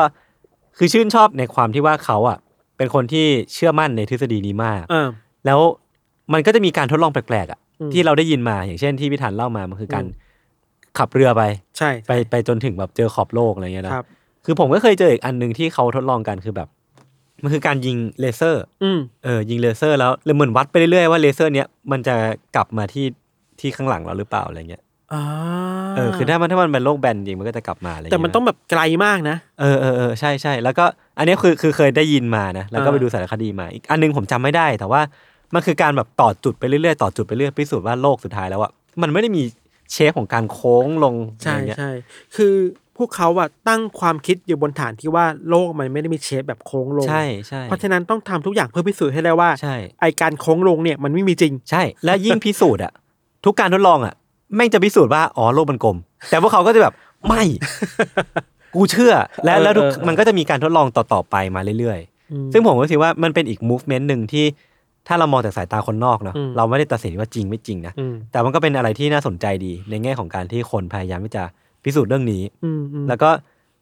S1: คือชื่นชอบในความที่ว่าเขาอะ เป็นคนที่เชื่อมั่นในทฤษฎีนี้มาก
S2: เออ
S1: แล้วมันก็จะมีการทดลองแปลกๆอะ
S2: อืม
S1: ที่เราได้ยินมาอย่างเช่นที่พี่ธันเล่ามามันคือการ
S2: อืม
S1: ขับเรือไป
S2: ใช่
S1: ไปไปจนถึงแบบเจอขอบโลกอะไรเงี้ยนะครับ คือผมก็เคยเจออีกอันหนึ่งที่เขาทดลองกันคือแบบ มันคือการยิงเลเซอร์
S2: อืม
S1: เออยิงเลเซอร์แล้วเหมือนวัดไปเรื่อยๆว่าเลเซอร์เนี้ยมันจะกลับมาที่ที่ข้างหลังเราหรือเปล่าอะไรเงี้ย
S2: อ่า
S1: เออคือถ้ามันถ้ามันเป็นโลกแบนจริงมันก็จะกลับมาอะไรเงี้ย
S2: แต่มันต้องแบบไกลมากนะ
S1: เออเออเออใช่ใช่แล้วก็ อันเนี้ยคือคือเคยได้ยินมานะแล้วก็
S2: อ่า
S1: ไปดูสารคดีมาอีกอันหนึงผมจำไม่ได้ แต่ว่ามันคือการแบบต่อจุดไปเรื่อยๆต่อจุดไปเรื่อยพิสูจน์ว่าโลกสุดท้ายแล้วอะมันไม่ได้มีเชฟของการโค้งลงอะ
S2: ใช่
S1: ไรเงี้ย
S2: ใช่คือพวกเขาอะตั้งความคิดอยู่บนฐานที่ว่าโลกมันไม่ได้มีเชฟแบบโค้งลง
S1: ใช่ใช่
S2: เพราะฉะนั้นต้องทำทุกอย่างเพื่อพิสูจน์ให้ได้ว่า
S1: ใช่
S2: ไอการโค้งลงเนี่ยมันไม่มีจริง
S1: ใช่ และยิ่งพิสูจน์อะทุกการทดลองอะแม่งจะพิสูจน์ว่าอ๋อโลกมันกลม แต่พวกเขาก็จะแบบไม่ กูเชื่อ และ
S2: เออ
S1: แล้วทุก
S2: เออเออ
S1: มันก็จะมีการทดลองต่อๆไปมาเรื่อย
S2: อืม
S1: ๆซึ่งผมก็คิดว่ามันเป็นอีก movement หนึ่งที่ถ้าเรามองจากสายตาคนนอกเนาะ
S2: อืม
S1: เราไม่ได้ตัดสินว่าจริงไม่จริงนะ
S2: อืม
S1: แต่มันก็เป็นอะไรที่น่าสนใจดี ในแง่ของการที่คนพยายามที่จะพิสูจน์เรื่องนี้
S2: อืมอืม
S1: แล้วก็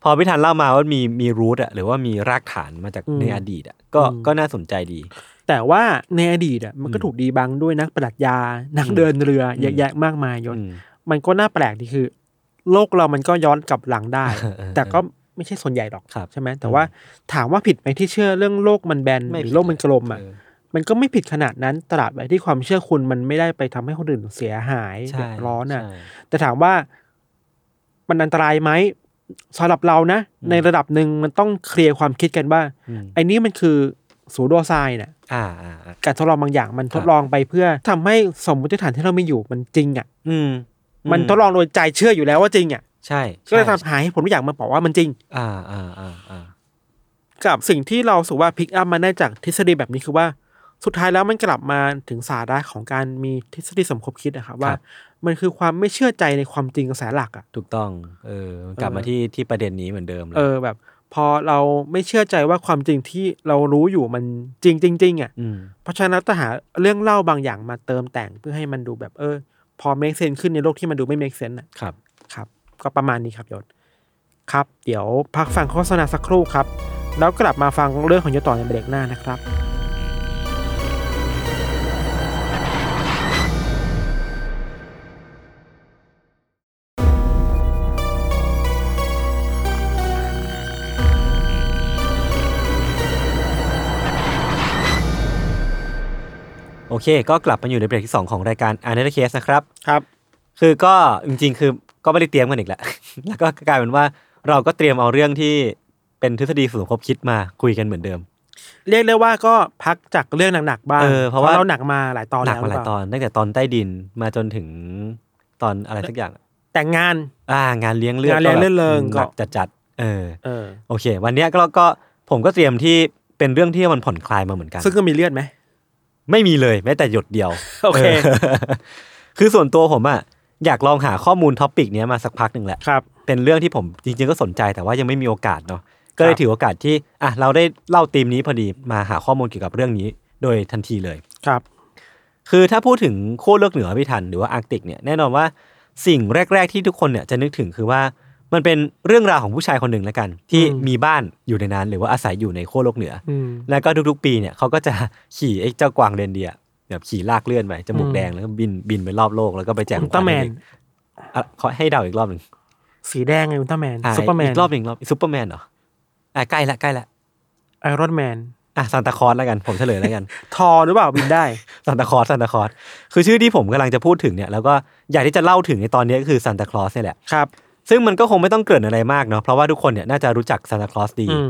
S1: พอพิธันเล่ามาว่ามีมีรูทอะหรือว่ามีรากฐานมาจาก
S2: อืม
S1: ในอดีตอะก็
S2: อืม
S1: ก็น่าสนใจดี
S2: แต่ว่าในอดีตอะมันก็
S1: อืม
S2: ถูกดีบังด้วยนักปรัชญานัก
S1: อืม
S2: เดินเรือ
S1: อืม
S2: เยอะแยะมากมายยศ
S1: อืม
S2: มันก็น่าแปลกดีคือ โลกเรามันก็ย้อนกลับหลังได้
S1: เออเออ
S2: แต่ก็ไม่ใช่ส่วนใหญ่หรอก
S1: ครับ
S2: ใช่ไหมแต่ว่าถามว่าผิดไหมที่เชื่อเรื่องโลกมันแบน
S1: ไม่
S2: หรื
S1: ผิ
S2: อ
S1: ด
S2: โลกมันกลมอะ
S1: เออ
S2: มันก็ไม่ผิดขนาดนั้นตราบใดที่ความเชื่อคุณมันไม่ได้ไปทำให้คนอื่นเสียหาย
S1: ใช่
S2: เดือดร้อนอะ
S1: ใช่
S2: แต่ถามว่ามันอันตรายไหมสำหรับเรานะ
S1: อืม
S2: ในระดับหนึ่งมันต้องเคลียร์ความคิดกันว่า
S1: อืม
S2: ไอ้นี่มันคือสูโดไซน์น่ะ
S1: อ่าอ่าอ่า
S2: การทดลองบางอย่างมัน
S1: ค
S2: ท
S1: รับ
S2: ดลองไปเพื่อทำให้สมมติฐานที่เราไม่อยู่มันจริงอะ
S1: อื ม
S2: มันทดลองโดยใจเชื่ออยู่แล้วว่าจริงอะ
S1: ใช่
S2: ก็เลย
S1: ใช่
S2: ทำหาให้ผลทุกอย่างมาบอกว่ามันจริง
S1: อ่าอ่าอ่าอ่า
S2: กับสิ่งที่เราสูว่าพิกอัพมาได้จากทฤษฎีแบบนี้คือว่าสุดท้ายแล้วมันกลับมาถึงสาระของการมีทฤษฎีสมคบคิดอะครับว่า มันคือความไม่เชื่อใจในความจริงกระแสหลักอะ
S1: ถูกต้อง เออมันกลับ
S2: เออ
S1: มาที่ที่ประเด็นนี้เหมือนเดิมเลย
S2: เออแบบ พอเราไม่เชื่อใจว่าความจริงที่เรารู้อยู่มันจริงจริงๆอะ
S1: อืม
S2: เพราะฉะนั้นเราต้องหาเรื่องเล่าบางอย่างมาเติมแต่งเพื่อให้มันดูแบบเออ พอ make sense ขึ้นในโลกที่มันดูไม่ make sense อะ
S1: ครับ
S2: ครับ ก็ประมาณนี้ครับยศครับ เดี๋ยวพักฟังโฆษณาสักครู่ครับ แล้วกลับมาฟังเรื่องของยศต่อในเบรกหน้านะครับ
S1: โอเค ก็กลับมาอยู่ในเบรกที่ 2 ของรายการ a n a l y Case นะครับ
S2: ครับ
S1: คือก็จริง ๆ คือก็ไม่ได้เตรียมกันอีกแล้ว แล้วก็กลายเป็นว่าเราก็เตรียมเอาเรื่องที่เป็นทฤษฎีสมคบคิดมาคุยกันเหมือนเดิม
S2: เรียกได้ว่าก็พักจากเรื่องหนักๆบ้าง
S1: เออเพราะว่า
S2: เราหนักมาหลายตอน
S1: หนัก
S2: แล้ว
S1: มาหลาย
S2: รือเป
S1: ตอนตั้งแต่ตอนใต้ดินมาจนถึงตอนอะไรสักอย่าง
S2: แต่งงาน
S1: อ่างานเลี้ยงเลือด
S2: งานเลี้ยงเลือดเริง
S1: หนัก
S2: ก็
S1: จัดๆเออ
S2: เออ
S1: โอเค วันเนี้ยก็ก็ผมก็เตรียมที่เป็นเรื่องที่มันผ่อนคลายมาเหมือนกัน
S2: ซึ่งก็มีเลือดไหม
S1: ไม่มีเลยแม้แต่หยดเดียว
S2: โอเค
S1: คือส่วนตัวผมอะอยากลองหาข้อมูล topic เนี้ยมาสักพักหนึ่งแหละ
S2: ครับ
S1: เป็นเรื่องที่ผมจริง ๆ ก็สนใจแต่ว่ายังไม่มีโอกาสเนาะก็เลยค
S2: รับ
S1: ถือโอกาสที่อะเราได้เล่าธีมนี้พอดีมาหาข้อมูลเกี่ยวกับเรื่องนี้ โดยทันทีเลย
S2: ครับ
S1: คือถ้าพูดถึงขั้วโลกเหนือพี่ทันหรือว่าอาร์กติกเนี่ยแน่นอนว่าสิ่งแรก ๆ ที่ทุกคนเนี่ยจะนึกถึงคือว่า มันเป็นเรื่องราวของผู้ชายคนหนึ่งแล้วกัน ที่
S2: อืม
S1: มีบ้านอยู่ในนั้น หรือว่าอาศัยอยู่ในขั้วโลกเหนือ
S2: อืม
S1: แล้วก็ทุกๆ ปีเนี่ยเขาก็จะขี่ไอ้เจ้ากวางเรนเดียร์แบบขี่ลากเลื่อนไปจมูก
S2: อืม
S1: แดงแล้วก็บินบินไปรอบโลกแล้วก็ไปแจก
S2: อุลตร้าแมน
S1: อะขอให้เดาอีกรอบหนึ่ง
S2: สีแดงไงอุลตร้าแมน
S1: อะ
S2: ซูเปอร์แมน
S1: อีกรอบหนึ่งรอบซูเปอร์แมนเหรออะใกล้ละใกล้ละ
S2: ไอรอนแมน
S1: อะซานตาคลอสแล้วกันผมเฉลยแล้วกัน
S2: ธอร์หรือเปล่าบินได้
S1: ซานตาคลอสซานตาคลอสคือชื่อที่ผมกำลังจะพูดถึงเนี่ยแล้วก็อยากที่จะเล่าถึงในตอนนี้ก็คือซานตาคลอสเนี่ยแหละ
S2: ครับ
S1: ซึ่งมันก็คงไม่ต้องเกริ่นอะไรมากเนาะเพราะว่าทุกคนเนี่ยน่าจะรู้จักซานตาคลอสดี
S2: อืม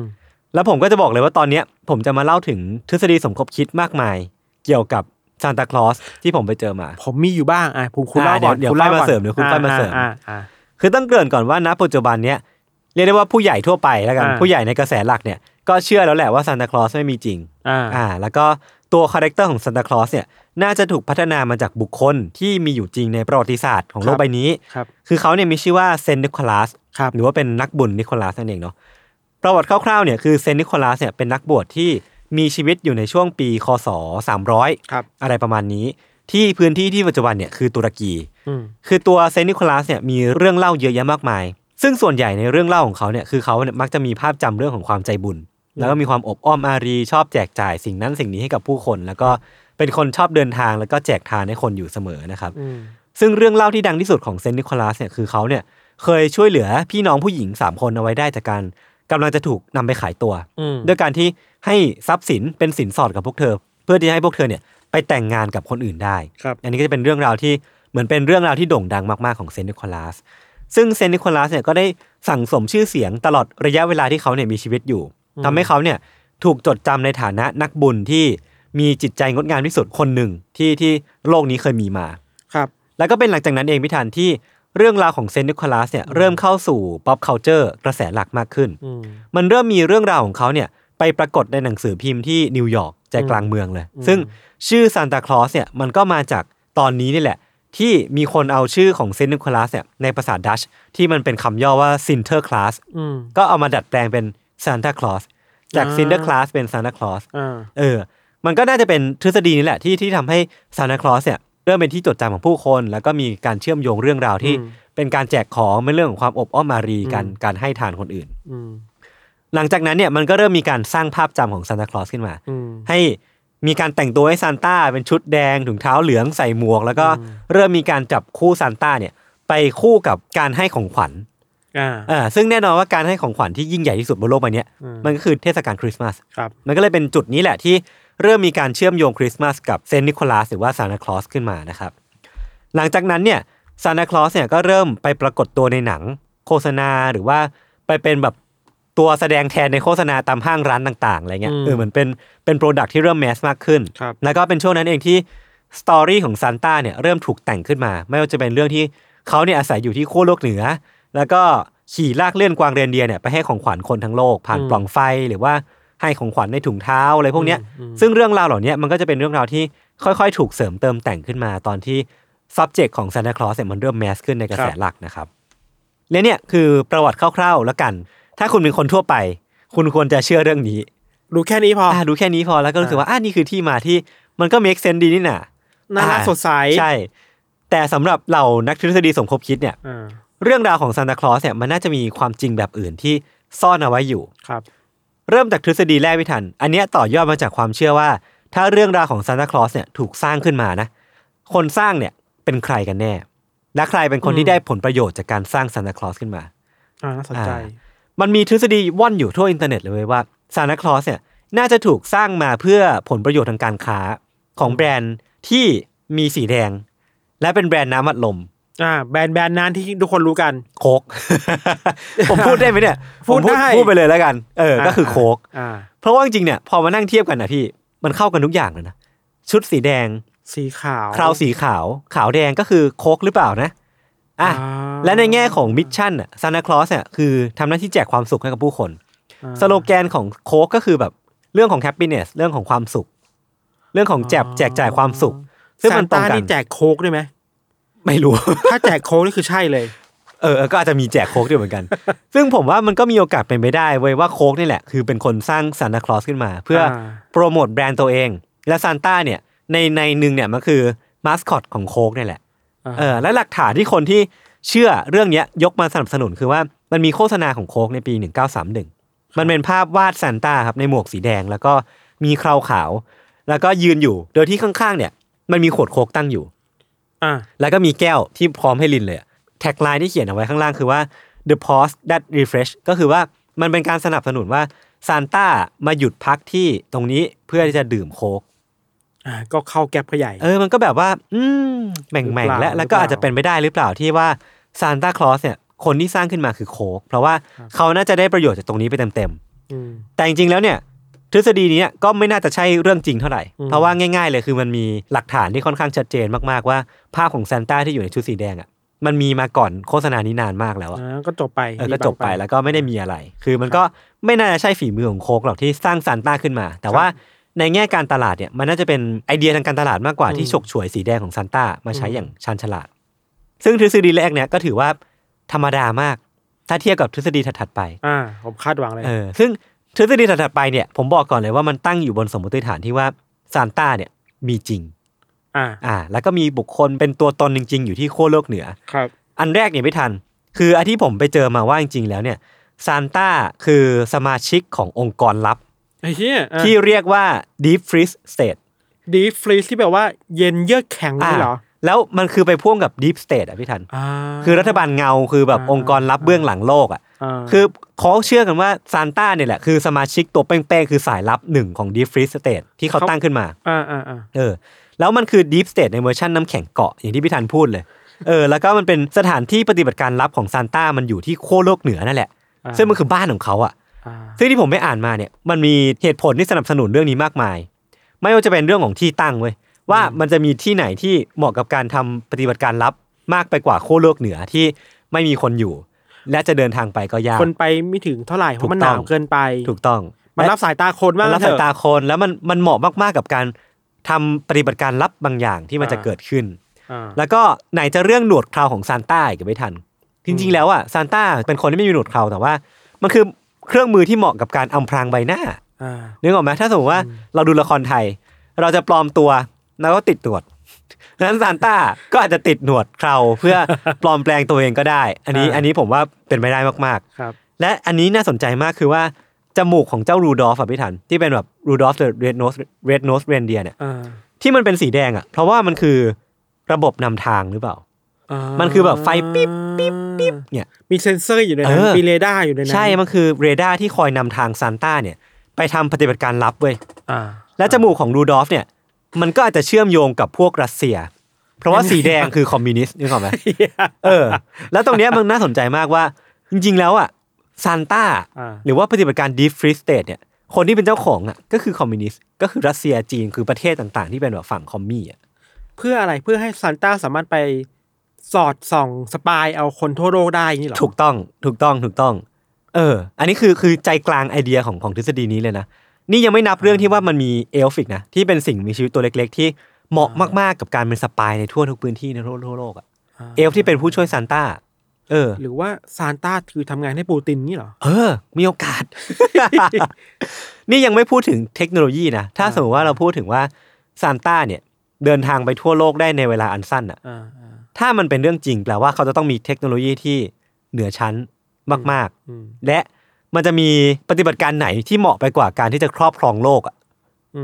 S1: แล้วผมก็จะบอกเลยว่าตอนเนี้ยผมจะมาเล่าถึงทฤษฎีสมคบคิดมากมาย เกี่ยวกับซานตาคลอสที่ผมไปเจอมา
S2: ผมมีอยู่บ้างอะผมคุณ
S1: อ่า
S2: เล่าก่อน
S1: เดี๋ยว
S2: คุณเล่า
S1: เดี๋ยวค่อยมา
S2: ก่อน
S1: เสริมเดี๋ยวคุณค่อยมาเสริม
S2: อ่าอ่า
S1: คือต้องเกริ่นก่อนว่าณปัจจุบันเนี้ยเรียกได้ว่าผู้ใหญ่ทั่วไปแล้วกัน
S2: อ่า
S1: ผู้ใหญ่ในกระแสหลักเนี่ยก็เชื่อแล้วแหละว่าซานตาคลอสไม่มีจริง
S2: อ่า
S1: อ่าแล้วก็ ตัว character ของซานตาคลอสเนี่ยน่าจะถูกพัฒนามาจากบุคคลที่มีอยู่จริงในประวัติศาสตร์ของโลกใบนี้
S2: ครับ
S1: คือเขาเนี่ยมีชื่อว่าเซนต์นิโคลัส
S2: ครับ
S1: หรือว่าเป็นนักบุญนิโคลัสนั่นเองเนาะประวัติคร่าวๆเนี่ยคือเซนต์นิโคลัสเนี่ยเป็นนักบวชที่มีชีวิตอยู่ในช่วงปีคศ 300
S2: ครับ
S1: อะไรประมาณนี้ ที่พื้นที่ที่ปัจจุบันเนี่ยคือตุรกี
S2: อืม
S1: คือตัวเซนต์นิโคลัสเนี่ยมีเรื่องเล่าเยอะแยะมากมาย ซึ่งส่วนใหญ่ในเรื่องเล่าของเขาเนี่ยคือเขาเนี่ยมักจะมีภาพจำเรื่องของความใจบุญ แล้วก็มีความอบอ้อมอารีชอบแจกจ่ายสิ่งนั้นสิ่งนี้ให้กับผู้คน แล้วก็เป็นคนชอบเดินทางแล้วก็แจกทานให้คนอยู่เสมอนะครับ
S2: อืม
S1: ซึ่งเรื่องเล่าที่ดังที่สุดของเซนต์นิโคลัสเนี่ยคือเขาเนี่ยเคยช่วยเหลือพี่น้องผู้หญิง3คนเอาไว้ได้จากการกำลังจะถูกนำไปขายตัว
S2: อืม
S1: ด้วยการที่ให้ทรัพย์สินเป็นสินสอดกับพวกเธอ เพื่อที่จะให้พวกเธอเนี่ยไปแต่งงานกับคนอื่นได้
S2: ครับ
S1: อันนี้ก็จะเป็นเรื่องราวที่เหมือนเป็นเรื่องราวที่โด่งดังมากๆของเซนต์นิโคลัสซึ่งเซนต์นิโคลัสเนี่ยก็ได้สั่งสมชื่อเสียงตลอดระยะเวลาที่เขาเนี่ยมีชีวิตอยู่ ทำให้เขาเนี่ยถูกจดจำในฐานะนักบุญที่มีจิตใจงดงามที่สุดคนหนึ่งที่ที่โลกนี้เคยมีมา
S2: ครับ
S1: แล้วก็เป็นหลังจากนั้นเองพิธันที่เรื่องราวของเซนต์นิโคลัสเนี่ยเริ่มเข้าสู่ pop culture กระแสหลักมากขึ้น
S2: อืม
S1: มันเริ่มมีเรื่องราวของเขาเนี่ยไปปรากฏในหนังสือพิมพ์ที่นิวยอร์กใจกลางเมืองเลย
S2: อืม
S1: ซึ่งชื่อซานตาคลอสเนี่ยมันก็มาจากตอนนี้นี่แหละ ที่มีคนเอาชื่อของเซนต์นิโคลัสเนี่ยในภาษาดัตช์ที่มันเป็นคำย่อว่าซินเทอร์คลาส
S2: อืม
S1: ก็เอามาดัดแปลงเป็น ซานตาคลอสจาก
S2: อ่า
S1: ซินเทอร์คลาสเป็นซานตาคลอส
S2: อ่า
S1: เออ มันก็น่าจะเป็นทฤษฎีนี้แหละที่ที่ทำให้ซาน t คลอสเนี่ยเริ่มเป็นที่จดจำของผู้คน แล้วก็มีการเชื่อมโยงเรื่องราวที่
S2: อืม
S1: เป็นการแจกของเป็นเรื่องของความอบอ้อมอารีกันการให้ทานคนอื่น
S2: อืม
S1: หลังจากนั้นเนี่ยมันก็เริ่มมีการสร้างภาพจำของซาน t คลอสขึ้นมา
S2: อืม
S1: ให้มีการแต่งตัวให้ซานต้าเป็นชุดแดงถุงเท้าเหลืองใส่หมวก แล้วก็เริ่มมีการจับคู่ซานต้าเนี่ย ไปคู่กับการให้ของขวัญ
S2: อ่า
S1: เออซึ่งแน่นอนว่าการให้ของขวัญที่ยิ่งใหญ่ที่สุดบนโลกใบเนี้ย
S2: อืม
S1: มันก็คือเทศกาลคริสต์มาส
S2: ครับ
S1: มันก็เลยเป็นจุดนี้แหละที่เริ่มมีการเชื่อมโยงคริสต์มาสกับเซนต์นิโคลัสหรือว่าซานตาคลอสขึ้นมานะครับ หลังจากนั้นเนี่ยซานตาคลอสเนี่ยก็เริ่มไปปรากฏตัวในหนังโฆษณาหรือว่าไปเป็นแบบตัวแสดงแทนในโฆษณาตามห้างร้านต่างๆอะไรเงี้ย
S2: อืม
S1: เออเหมือนเป็นเป็นโปรดักที่เริ่มแมสมากขึ้น
S2: ครับ
S1: แล้วก็เป็นช่วงนั้นเองที่สตอรี่ของซานต้าเนี่ยเริ่มถูกแต่งขึ้นมา ไม่ว่าจะเป็นเรื่องที่เขาเนี่ยอาศัยอยู่ที่ขั้วโลกเหนือ แล้วก็ขี่ลากเลื่อนกวางเรนเดียร์เนี่ยไปให้ของขวัญคนทั้งโลก ผ่าน
S2: อืม
S1: ปล่องไฟหรือว่าให้ของขวัญในถุงเท้าอะไรพวกเนี้ย
S2: อืม
S1: ซึ่งเรื่องราวเหล่านี้มันก็จะเป็นเรื่องราวที่ค่อยๆ ถูกเสริมเติมแต่งขึ้นมาตอนที่ subject ของ Santa Claus เนี่ยมันเริ่มแมสขึ้นในกระแส
S2: ครับ
S1: หลักนะครับและเนี่ยคือประวัติคร่าวๆแล้วกัน ถ้าคุณเป็นคนทั่วไป คุณควรจะเชื่อเรื่องนี้
S2: ดูแค่นี้พอ
S1: อ่าดูแค่นี้พอแล้วก็รู้สึกว่าอ่านี่คือที่มาที่มันก็ make sense ดีนี่น่ะ
S2: น่ารัก
S1: อ่
S2: สดใส
S1: ใช่ แต่สำหรับเหล่านักทฤษฎีสมคบคิดเนี่ย
S2: อ่า
S1: เรื่องราวของซานตาคลอสเนี่ยมันน่าจะมีความจริงแบบอื่นที่ซ่อนเอาไว้อยู่
S2: ครับ
S1: เริ่มจากทฤษฎีแรกไม่ทัน อันเนี้ยต่อยอดมาจากความเชื่อว่า ถ้าเรื่องราวของซานตาคลอสเนี่ยถูกสร้างขึ้นมานะ คนสร้างเนี่ยเป็นใครกันแน่ และใครเป็นคน
S2: อืม
S1: ที่ได้ผลประโยชน์จากการสร้างซานตาคลอสขึ้นมา
S2: อ่าน่าสนใจ
S1: อ่า มันมีทฤษฎีว่อนอยู่ทั่วอินเทอร์เน็ตเลยเว้ยว่าซานตาคลอสเนี่ยน่าจะถูกสร้างมาเพื่อผลประโยชน์ทางการค้าของแบรนด์ที่มีสีแดง และเป็นแบรนด์น้ำอัดลม
S2: อ่าแบรนด์แบรนด์นั้นที่ทุกคนรู้กัน
S1: โค้ก ผมพูดได้ไหมเนี่ย
S2: พูด
S1: ผม
S2: ได้
S1: พูดไปเลยแล้วกัน เออ ก็คือโค้ก
S2: อ่า
S1: เพราะว่าจริงๆเนี่ย พอมานั่งเทียบกันนะพี่มันเข้ากันทุกอย่างเลยนะชุดสีแดง
S2: สีขาว
S1: คราวสีขาว ขาวแดงก็คือโค้กหรือเปล่านะอะ
S2: อ่า
S1: และในแง่ของ mission อะซานตาคลอสเนี่ยคือทำหน้าที่แจกความสุขให้กับผู้คน
S2: อ่า
S1: สโลแกนของโค้กก็คือแบบเรื่องของ happiness เรื่องของความสุข เรื่องของแจกแจกจ่ายความสุข ซึ่งมันตรง
S2: ซา
S1: กัน
S2: นี่แจกโค้กได้ไหม
S1: ไม่รู้
S2: ถ้าแจกโค้กนี่คือใช่เลย
S1: เออเออ ก็อาจจะมีแจกโค้กด้วยเหมือนกัน ซึ่งผมว่ามันก็มีโอกาสเป็นไปได้เว้ยว่าโค้กนี่แหละ คือเป็นคนสร้างซานตาคลอสขึ้นมา เพื่ออาโปรโมทแบรนด์ตัวเอง และซานต้าเนี่ยในในหนึ่งเนี่ยมันคือมาสคอตของโค้กนี่แหละเออและหลักฐานที่คนที่เชื่อเรื่องเนี้ยยกมาสนับสนุนคือว่ามันมีโฆษณาของโค้กในปี 1931 มันเป็นภาพวาดซานต้าครับในหมวกสีแดงแล้วก็มีเคราขาว แล้วก็ยืนอยู่ โดยที่ข้างๆเนี่ย มันมีขวดโค้กตั้งอยู่
S2: อ่า
S1: แล้วก็มีแก้วที่พร้อมให้ลินเลยแท็กไลน์ที่เขียนเอาไว้ข้างล่างคือว่า the pause that refresh ก็คือว่ามันเป็นการสนับสนุนว่าซานต้ามาหยุดพักที่ตรงนี้เพื่อที่จะดื่มโค้ก
S2: อ่าก็เข้าแก๊ปก็ใหญ่
S1: เออมันก็แบบว่า อืมแหม่ง
S2: หรือ
S1: แม่ง
S2: เปล่า
S1: และแล้วก็
S2: หรือเปล่า
S1: อาจจะเป็นไปได้หรือเปล่าที่ว่าซานตาคลอสเนี่ย คนที่สร้างขึ้นมาคือโคกเพราะว่าเขาน่าจะได้ประโยชน์จากตรงนี้ไปเต็ม
S2: อืม
S1: ๆแต่จริงๆแล้วเนี่ย ทฤษฎีนี้เนี่ยก็ไม่น่าจะใช่เรื่องจริงเท่าไหร่
S2: อืม
S1: เพราะว่าง่าย ๆ เลยคือมันมีหลักฐานที่ค่อนข้างชัดเจนมากๆว่าภาพของซานต้าที่อยู่ในชุดสีแดงอะมันมีมาก่อนโฆษณานี้นานมากแล้วอะ
S2: อ่าก็จบไป
S1: เออก็จบไปแล้วก็ไม่ได้มีอะไร คือมันก็ไม่น่าจะใช่ฝีมือของโคกหรอกที่สร้างซานต้าขึ้นมา แต่ว่าในแง่การตลาดเนี่ยมันน่าจะเป็นไอเดียทางการตลาดมากกว่าที่ฉกฉวยสีแดงของซานต้ามาใช้อย่างชาญฉลาด ซึ่งทฤษฎีแรกเนี่ยก็ถือว่าธรรมดามาก ถ้าเทียบกับทฤษฎีถัดๆไป
S2: อ่าผมคาดหวังเลย
S1: เออซึ่ง ทฤษฎีถัดๆไปเนี่ยผมบอกก่อนเลยว่ามันตั้งอยู่บนสมมติฐานที่ว่าซานต้าเนี่ยมีจริง
S2: อ่า
S1: อ่า แล้วก็มีบุคคลเป็นตัวตนจริง ๆ อยู่ที่ขั้วโลกเหนือ
S2: ครับ
S1: อันแรกเนี่ยไม่ทัน คืออันที่ผมไปเจอมาว่าจริง ๆ แล้วเนี่ยซานต้าคือสมาชิกขององค์กรลับ
S2: ไอ้เหี้ย
S1: ที่เรียกว่า Deep Freeze State
S2: ดีฟรีที่แบบว่าเย็นเยือกแข็งนี่เหรอ
S1: แล้วมันคือไปพ่วงกับ Deep State อะพี่ทัน
S2: อ่า
S1: คือรัฐบาลเงาคือแบบ
S2: อ่า
S1: องค์กรลับเบื้องหลังโลกอะาคือเขาเชื่อกันว่าซานต้าเนี่ยแหละคือสมาชิกตัวเป้งๆ คือสายลับหนึ่งของ Deep Freeze State ที่เขาตั้งขึ้นมา
S2: อ่าอ่าอ่า
S1: เออ แล้วมันคือ Deep State ในเวอร์ชันน้ำแข็งเกาะอย่างที่พี่ทันพูดเลยเออแล้วก็มันเป็นสถานที่ปฏิบัติการลับของซานต้ามันอยู่ที่ขั้วโลกเหนือนั่นแหละ
S2: อ่า
S1: ซึ่งมันคือบ้านของเขาอะ
S2: อ่า
S1: ซึ่งที่ผมไปอ่านมาเนี่ยมันมีเหตุผลที่สนับสนุนเรื่องนี้มากมาย ไม่ว่าจะเป็นเรื่องของที่ตั้งเว้ย ว่ามันจะมีที่ไหนที่เหมาะกับการทำปฏิบัติการลับมากไปกว่าขั้วโลกเหนือที่ไม่มีคนอยู่ และจะเดินทางไปก็ยาก
S2: คนไปไม่ถึงเท่าไหร่เพราะมัน
S1: ถู
S2: ห
S1: กต้อง
S2: นาวเกินไป
S1: ถูกต้อง
S2: มันรับสายตาคนมาก
S1: มันรับ
S2: เถ
S1: สาย
S2: อะ
S1: ตาคนแล้วมันมันเหมาะมากๆกับการทำปฏิบัติการลับบางอย่างที่มันจะ
S2: อ่า
S1: เกิดขึ้น
S2: อ่า
S1: แล้วก็ไหนจะเรื่องหนวดเคราของซานต้าอีกก็ไม่ทัน จริง ๆ แล้วอะซานต้าเป็นคนที่ไม่มีหนวดเคราแต่ว่า มันคือเครื่องมือที่เหมาะกับการอำพรางใบหน้า
S2: อ่า
S1: นึกออกไหมถ้าสมมติว่าเราดูละครไทย เราจะปลอมตัว แล้วก็ติดหนวดนั้นซานต้าก็อาจจะติดหนวดเคราเพื่อปลอมแปลงตัวเองก็ได้ อันนี้
S2: อ่า
S1: อันนี้ผมว่าเป็นไปได้มาก
S2: ครับ
S1: ๆและอันนี้น่าสนใจมากคือว่าจมูกของเจ้ารูดอฟอะพี่ทันที่เป็นแบบ Rudolph the Red-Nosed Red-Nosed Reindeer เนี่ย
S2: อ่า
S1: ที่มันเป็นสีแดงอะ เพราะว่ามันคือระบบนำทางหรือเปล่า
S2: อ่า
S1: มันคือแบบไฟปิ๊บปิ๊บปิ๊บเนี่ย
S2: มีเซนเซอร์อยู่ในนั้น
S1: เออ
S2: มีเรดาร์อยู่ในนั้น
S1: ใช่มันคือเรดาร์ที่คอยนำทางซานต้าเนี่ย ไปทำปฏิบัติการลับเว้ย
S2: อ่า
S1: และจมูกของรูดอฟเนี่ย มันก็อาจจะเชื่อมโยงกับพวกรัสเซีย เพราะว่าสีแดงคือคอมมิวนิสต์นึกออกไหมเออ แล้วตรงเนี้ยมันน่าสนใจมากว่า จริง ๆ แล้วอะซานต้า
S2: อ่า
S1: หรือว่าปฏิบัติการ Deep State เนี่ย คนที่เป็นเจ้าของอะก็คือคอมมิวนิสต์ก็คือรัสเซียจีนคือประเทศต่าง ๆ ที่เป็นแบบฝั่ง commie อะ
S2: เพื่ออะไรเพื่อให้ซานต้าสามารถไปสอดส่อง spy เอาคนทั่วโลกได้อย่างนี้เหรอ
S1: ถูกต้องถูกต้องถูกต้อง เออ อันนี้คือคือใจกลางไอเดียของของทฤษฎีนี้เลยนะ นี่ยังไม่นับเรื่องที่ว่ามันมีเอีกนะที่เป็นสิ่งมีชีวิตตัวเล็ก ๆ ที่เหมาะมากๆกับการเป็นสปายในทั่วทุกพื้นที่ในทั่วทั่วโลกอะ
S2: อ่า
S1: เอลฟ์ที่เป็นผู้ช่วยซานต้าเออ
S2: หรือว่าซานต้าคือทำงานให้ปูตินนี่เหรอ
S1: เออ มีโอกาส นี่ยังไม่พูดถึงเทคโนโลยีนะถ้าสมมติว่าเราพูดถึงว่าซานต้าเนี่ย เดินทางไปทั่วโลกได้ในเวลาอันสั้นอะ
S2: อ่าอ่า
S1: ถ้ามันเป็นเรื่องจริงแปลว่าเขาจะต้องมีเทคโนโลยีที่เหนือชั้นมาก
S2: อืม
S1: ๆและ มันจะมีปฏิบัติการไหนที่เหมาะไปกว่าการที่จะครอบครองโลกอะ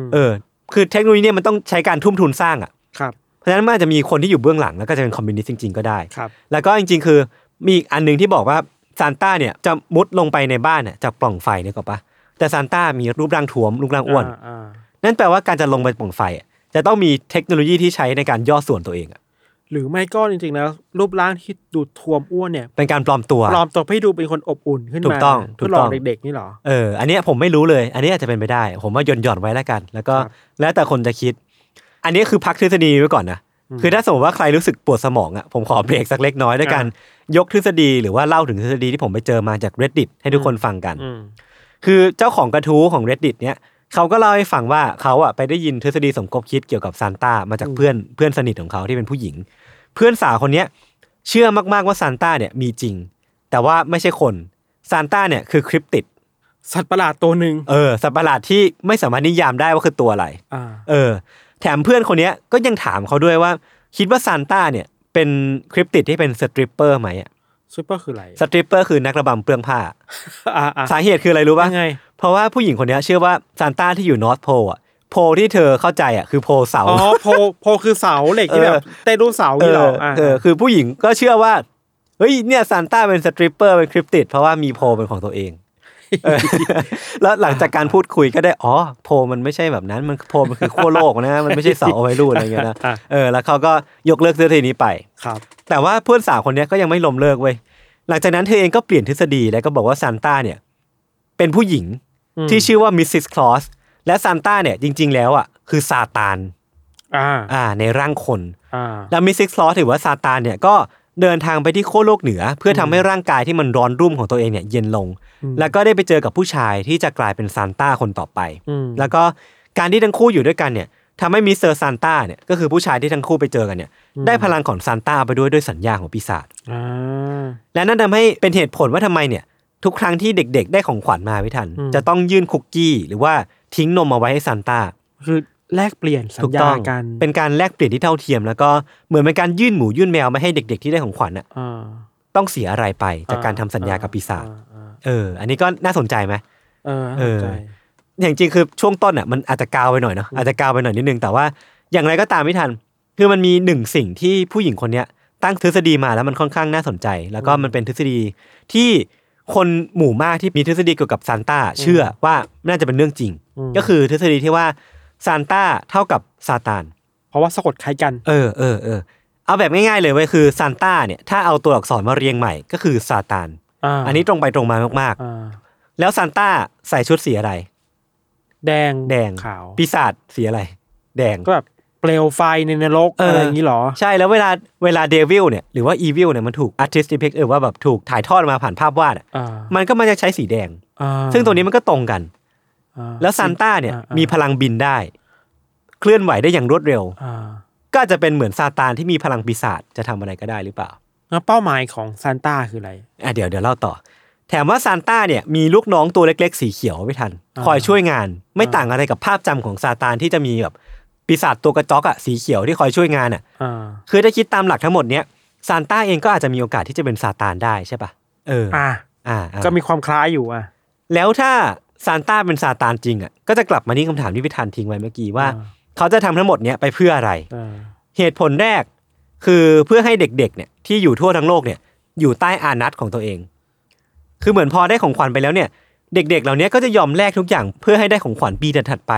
S2: ม
S1: เออ คือเทคโนโลยีเนี่ยมันต้องใช้การทุ่มทุนสร้างอะ
S2: ครับ
S1: เพราะฉะนั้นมันอาจจะมีคนที่อยู่เบื้องหลังแล้วก็จะเป็นคอมมิวนิสต์จริงๆก็ได้
S2: ครับ
S1: แล้วก็จริง ๆ คือมีอีกอันหนึ่งที่บอกว่าซานต้าเนี่ยจะมุดลงไปในบ้านเนี่ยจากปล่องไฟเนี่ยก็ปะแต่ซานต้ามีรูปร่างท้วมรูปร่างอ้วนา
S2: อ่า
S1: นั่นแปลว่าการจะลงไปปล่องไฟอะจะต้องมีเทคโนโลยีที่ใช้ในการย่อส่วนตัวเองอะ
S2: หรือไม่ก็จริงๆแล้วรูปร่างที่ดูทวมอ้วนเนี่ย
S1: เป็นการปลอมตัว
S2: ปลอมตัวให้ดูเป็นคนอบอุ่นขึ้นมา
S1: ถูกต้องถู
S2: เพื่
S1: ก
S2: อหล
S1: ต้
S2: อ
S1: อกง
S2: เด็กๆนี่เหรอ
S1: เอออันเนี้ยผมไม่รู้เลย อันนี้อาจจะเป็นไปได้ ผมว่าหย่อนหย่อนๆไว้แล้วกัน แล้วก็
S2: ครับ
S1: แล้วแต่คนจะคิด อันนี้คือพักทฤษฎีไว้ก่อนนะคือถ้าสมมติว่าใครรู้สึกปวดสมองอะผมขอเบรกสักเล็กน้อยด้วยการยกทฤษฎีหรือว่าเล่าถึงทฤษฎีที่ผมไปเจอมาจาก reddit ให้ทุกคนฟังกัน
S2: อืม
S1: คือเจ้าของกระทู้ของ reddit เนี้ย เขาก็เล่าให้ฟังว่าเขาอะไปได้ยินทฤษฎีสมคบคิดเกี่ยวกับซานต้ามาจากเพื่อนเพื่อนสนิทของเขาที่เป็นผู้หญิง เพื่อนสาวคนเนี้ยเชื่อมากๆว่าซานต้าเนี่ยมีจริง แต่ว่าไม่ใช่คนซานต้าเนี่ยคือ cryptid
S2: สัตว์ประหลาดตัวหนึ่ง
S1: เออสัตว์ประหลาดที่ไม่สามารถนิยามได้ว่าคือตัวอะไร
S2: อ่า
S1: เออ แถมเพื่อนคนเนี้ยก็ยังถามเขาด้วยว่า คิดว่าซานต้าเนี่ยเป็น cryptid ที่เป็น stripper ไหมอะ
S2: stripper คืออะไร
S1: stripper คือนักระบำเปลื้องผ้า
S2: อ่าอ่า
S1: สาเหตุคืออะไรรู้ป่ะ
S2: ยังไง
S1: เพราะว่าผู้หญิงคนเนี้ยเชื่อว่าซานต้าที่อยู่ North Pole อะ pole ที่เธอเข้าใจอะคือ pole เสา
S2: อ๋อโพโพคือเสาเหล็กที่
S1: เออ
S2: แบบเต้นรูดเสา
S1: เอ
S2: นี่เหร
S1: อ
S2: ออ่า
S1: เออคือผู้หญิงก็เชื่อว่าเฮ้ยเนี่ยซานต้าเป็น stripper เป็น cryptid เพราะว่ามี pole เป็นของตัวเองเออแล้วหลังจากการพูดคุยก็ได้อ๋อ pole มันไม่ใช่แบบนั้นมัน pole มันคือขั้วโลกนะมันไม่ใช่เสาเอาไว้รูดอะไรเงี้ยนะ
S2: อะ
S1: เออแล้วเขาก็ยกเลิกทฤษฎีนี้ไป
S2: ครับ
S1: แต่ว่าเพื่อนสาวคนเนี้ยก็ยังไม่ล้มเลิกเว้ยหลังจากนั้นเธอเองก็เปลี่ยนทฤษฎีแล้วก็บอกว่าซานต้าเนี่ย เป็นผู้หญิง
S2: อืม
S1: ที่ชื่อว่า Mrs. Claus และซานต้าเนี่ยจริง ๆ แล้วอะคือซาตาน
S2: อ่า
S1: อ่าในร่างคน
S2: อ่า
S1: แล้ว Mrs. Claus ถือว่าซาตานเนี่ยก็เดินทางไปที่ขั้วโลกเหนือ เพื่อทำให้ร่างกายที่มันร้อนรุ่มของตัวเองเนี่ยเย็นลง แล้วก็ได้ไปเจอกับผู้ชายที่จะกลายเป็นซานต้าคนต่อไป
S2: อืม
S1: แล้วก็การที่ทั้งคู่อยู่ด้วยกันเนี่ยทำให้มิสเตอร์ซานต้าเนี่ยก็คือผู้ชายที่ทั้งคู่ไปเจอกันเนี่ยได้พลังของซานต้าไปด้วยด้วยสัญญาของปีศาจ
S2: อ่า
S1: และนั่นทำให้เป็นเหตุผลว่าทำไมเนี่ย ทุกครั้งที่เด็ก ๆ ได้ของขวัญมาพี่ทัน
S2: อืม
S1: จะต้องยื่นคุกกี้ หรือว่าทิ้งนมเอาไว้ให้ซานต้า
S2: คือแลกเปลี่ยนสั
S1: ถู
S2: ญ
S1: ก
S2: ญา
S1: ต้อง
S2: กัน
S1: เป็นการแลกเปลี่ยนที่เท่าเทียม แล้วก็เหมือนเป็นการยื่นหมูยื่นแมวมาให้เด็ก ๆ ที่ได้ของขวัญอะ
S2: อ่า
S1: ต้องเสียอะไรไปจากการทำสัญญากับปีศาจ
S2: อ่อ่า
S1: เออ อันนี้ก็น่าสนใจไหม
S2: เออ
S1: เออ
S2: เข้าใจ
S1: อย่างจริงคือช่วงต้นอะมันอาจจะกาวไปหน่อยเนาะอาจจะกาวไปหน่อยนิดนึงแต่ว่าอย่างไรก็ตามไม่ทัน คือมันมีหนึ่งสิ่งที่ผู้หญิงคนเนี้ยตั้งทฤษฎีมาแล้วมันค่อนข้างน่าสนใจ แล้วก็มันเป็นทฤษฎีที่ คนหมู่มากที่มีทฤษฎีเกี่ยวกับซานต้าเชื่อว่าน่าจะเป็นเรื่องจริง ก็คือทฤษฎีที่ว่าซานต้าเท่ากับซาตาน
S2: เพราะว่าสะกดคล้ายกัน
S1: เออเออเออเอาแบบง่ายๆเลยเว้ยคือซานต้าเนี่ยถ้าเอาตัวอักษรมาเรียงใหม่ก็คือซาตาน
S2: อ่า
S1: อันนี้ตรงไปตรงมามาก
S2: อ่า
S1: ๆแล้วซานต้าใส่ชุดสีอะไร
S2: แดง
S1: แดง
S2: ขาว
S1: ปีศาจสีอะไร แดง
S2: ก็แบบ เปลวไฟในนรก
S1: เอออ
S2: อะไรอย่างนี้เหรอ
S1: ใช่แล้วเวลาเวลา devil เนี่ยหรือว่า evil เนี่ยมันถูก artist depict เออว่าแบบถูกถ่ายทอดมาผ่านภาพวาดอะ
S2: อ่า
S1: มันก็มันจะใช้สีแดง
S2: อ่า
S1: ซึ่งตัวนี้มันก็ตรงกัน
S2: อ่า
S1: แล้วซานต้าเนี่ย
S2: อ่อ่
S1: มีพลังบินได้ เคลื่อนไหวได้อย่างรวดเร็ว
S2: อ่า
S1: ก็อาจจะเป็นเหมือนซาตานที่มีพลังปีศาจจะทำอะไรก็ได้หรือเปล่า
S2: แล้วเป้าหมายของซานต้าคืออะไร
S1: อะเดี๋ยวเดี๋ยวเล่าต่อ แถมว่าซานต้าเนี่ยมีลูกน้องตัวเล็กๆ สีเขียวไม่ทัน
S2: อ่า
S1: คอยช่วยงาน ไม่
S2: อ่า
S1: ต่างอะไรกับภาพจำของซาตานที่จะมีแบบ ปีศาจตัวกระจอกอะสีเขียวที่คอยช่วยงานอะ
S2: อ่า
S1: คือถ้าคิดตามหลักทั้งหมดเนี้ยซานต้าเองก็อาจจะมีโอกาสที่จะเป็นซาตานได้ใช่ปะเออ
S2: อ่า
S1: อ่าอ่า
S2: ก็มีความคล้ายอยู่อะ
S1: แล้วถ้าซานต้าเป็นซาตานจริงอะก็จะกลับมาที่คำถามที่พี่ธันทิ้งไว้เมื่อกี้ว่า
S2: อ่า
S1: เขาจะทำทั้งหมดเนี้ยไปเพื่ออะไร
S2: อ่า
S1: เหตุผลแรกคือเพื่อให้เด็กๆเนี่ยที่อยู่ทั่วทั้งโลกเนี่ยอยู่ใต้อาณัติของตัวเอง คือเหมือนพอได้ของขวัญไปแล้วเนี่ย เด็ก ๆ เหล่านี้ก็จะยอมแลกทุกอย่างเพื่อให้ได้ของขวัญปีถัดๆไป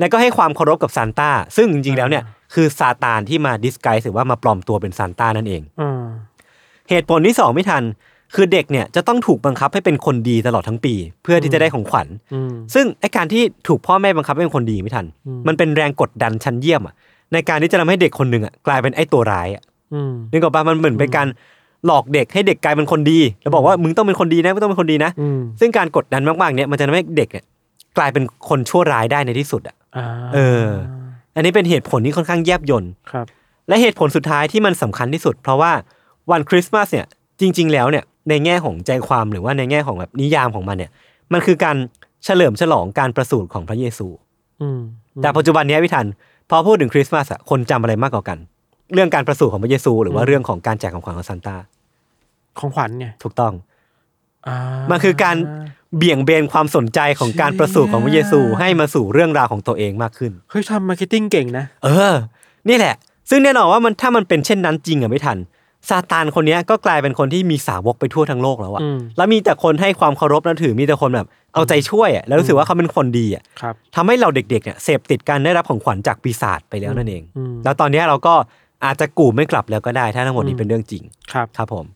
S1: แล้วก็ให้ความเคารพกับซานต้า ซึ่งจริงๆแล้วเนี่ยคือซาตานที่มา disguise หรือว่ามาปลอมตัวเป็นซานต้านั่นเอง
S2: อ่า
S1: เหตุผลที่สองพี่ทัน คือเด็กเนี่ยจะต้องถูกบังคับให้เป็นคนดีตลอดทั้งปี เพื่อที่จะได้ของขวัญ
S2: อืม
S1: ซึ่งไอการที่ถูกพ่อแม่บังคับให้เป็นคนดีพี่ทัน
S2: อืม
S1: มันเป็นแรงกดดันชั้นเยี่ยมอะในการที่จะทำให้เด็กคนหนึ่งอะกลายเป็นไอตัวร้ายอะ
S2: อืม
S1: นึกออกปะมันเหมือนเป็นการหลอกเด็กให้เด็กกลายเป็นคนดี แล้วบอกว่ามึงต้องเป็นคนดีนะไม่ต้องเป็นคนดีนะ
S2: อืม
S1: ซึ่งการกดดันมากๆเนี่ยมันจะทำให้เด็กเนี่ยกลายเป็นคนชั่วร้ายได้ในที่สุดอะ
S2: อ่า
S1: เออ อันนี้เป็นเหตุผลที่ค่อนข้างแยบยล
S2: ครับ
S1: และเหตุผลสุดท้ายที่มันสำคัญที่สุด เพราะว่าวันคริสต์มาสเนี่ยจริง ๆ แล้วเนี่ยในแง่ของใจความหรือว่าในแง่ของแบบนิยามของมันเนี่ย มันคือการเฉลิมฉลองการประสูติของพระเยซู
S2: อืม
S1: แต่ปัจจุบันเนี้ยพี่ทันพอพูดถึงคริสต์มาสอะคนจำอะไรมากกว่ากัน เรื่องการประสูติของพระเยซู หรือว่าเรื่องของการแจกของขวัญของซานต้า
S2: ของขวัญไง
S1: ถูกต้อง
S2: อ่า
S1: มันคือการ เบี่ยงเบนความสนใจของการประสูติของพระเยซูให้มาสู่เรื่องราวของตัวเองมากขึ้น
S2: เฮ้ยทำ marketing เก่งนะ
S1: เออ นี่แหละ ซึ่งแน่นอนว่ามันถ้ามันเป็นเช่นนั้นจริงอะพี่ทันซาตานคนเนี้ยก็กลายเป็นคนที่มีสาวกไปทั่วทั้งโลกแล้วอะ
S2: อืม
S1: แล้วมีแต่คนให้ความเคารพนับถือมีแต่คนแบบเอาใจช่วยอะแล้วรู้สึกว่าเขาเป็นคนดีอะ
S2: ครับ
S1: ทำให้เราเด็กๆเนี่ยเสพติดการได้รับของขวัญจากปีศาจไปแล้วนั่นเอง
S2: อืม
S1: แล้วตอนเนี้ยเราก็อาจจะกู่ไม่กลับแล้วก็ได้ถ้าทั้งหมดนี้เป็นเรื่องจริง
S2: ครับ
S1: ครับผม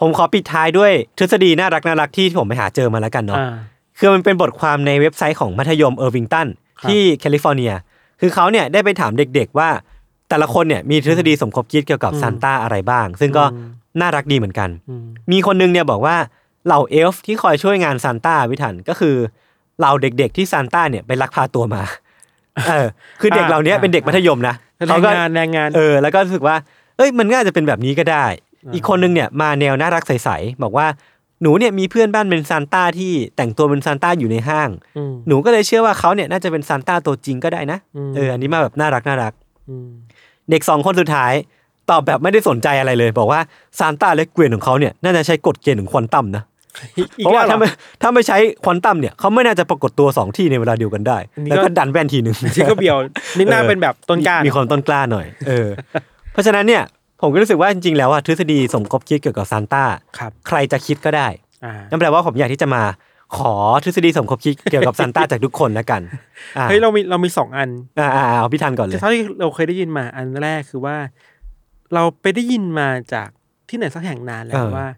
S1: ผมขอปิดท้ายด้วยทฤษฎีน่ารักน่ารักที่ผมไปหาเจอมาแล้วกันเนาะ
S2: อ่า
S1: คือมันเป็นบทความในเว็บไซต์ของมัธยมเออร์วิงตัน
S2: ครับ
S1: ที่แคลิฟอร์เนีย คือเขาเนี่ยได้ไปถามเด็กๆว่าแต่ละคนเนี่ยมีทฤษฎีสมคบคิดเกี่ยวกับซานต้าอะไรบ้าง ซึ่งก็น่ารักดีเหมือนกัน
S2: อืม
S1: มีคนนึงเนี่ยบอกว่าเหล่าเอลฟ์ที่คอยช่วยงานซานต้าวิถันก็คือเหล่าเด็กๆที่ซานต้าเนี่ยไปลักพาตัวมา เออ คือเด็กเหล่านี้เป็นเด็กมัธยมนะ
S2: แร
S1: เขา
S2: ง
S1: ก็
S2: งานแรงงาน
S1: เออ แล้วก็รู้สึกว่า เอ้ยมันก็อาจจะเป็นแบบนี้ก็ได้ อีกคนนึงเนี่ยมาแนวน่ารักใสๆบอกว่าหนูเนี่ยมีเพื่อนบ้านเป็นซานต้าที่แต่งตัวเป็นซานต้าอยู่ในห้าง
S2: ม
S1: หนูก็เลยเชื่อว่าเขาเนี่ยน่าจะเป็นซานต้าตัวจริงก็ได้นะ
S2: อืม
S1: เอออันนี้มาแบบน่ารักน่ารัก
S2: อืม
S1: เด็กสองคนสุดท้ายตอบแบบไม่ได้สนใจอะไรเลย บอกว่าซานต้าและเกวียนของเขาเนี่ยน่าจะใช้กฎเกณฑ์ของควอนตัมนะ
S2: อีก
S1: เพราะว่า
S2: แล้ว
S1: ถ้า
S2: เหร
S1: ไม่
S2: อ
S1: ถ้าไม่ใช้ควอนตัมเนี่ยเขาไม่น่าจะปรากฏตัวสองที่ในเวลาเดียวกันได้
S2: อันนี้
S1: แล้ว
S2: ก็
S1: ก็ดันแว่นทีหนึ่ง
S2: ที่ก็เบียวนี่น่าเป็นแบบต้นกล้า
S1: มีมีความต้นกล้าหน่อย เออ เพราะฉะนั้นเนี่ย ผมก็รู้สึกว่าจริงๆแล้วอะทฤษฎีสมคบคิดเกี่ยวกับซานต้า
S2: ครับ
S1: ใครจะคิดก็ได้
S2: อ่า
S1: นั่นแปลว่าผมอยากที่จะมาขอทฤษฎีสมคบคิดเกี่ยวกับซานต้าจากทุกคนแล้วกันอ่า
S2: เฮ้ยเรามีเรามีสองอัน
S1: อ่าอ่าเอาพี่ทันก่อนเลย
S2: เท่าที่เราเคยได้ยินมาอันแรกคือว่า เราไปได้ยินมาจากที่ไหนสักแห่งนานแล้
S1: เอ
S2: ว
S1: อ
S2: ว่า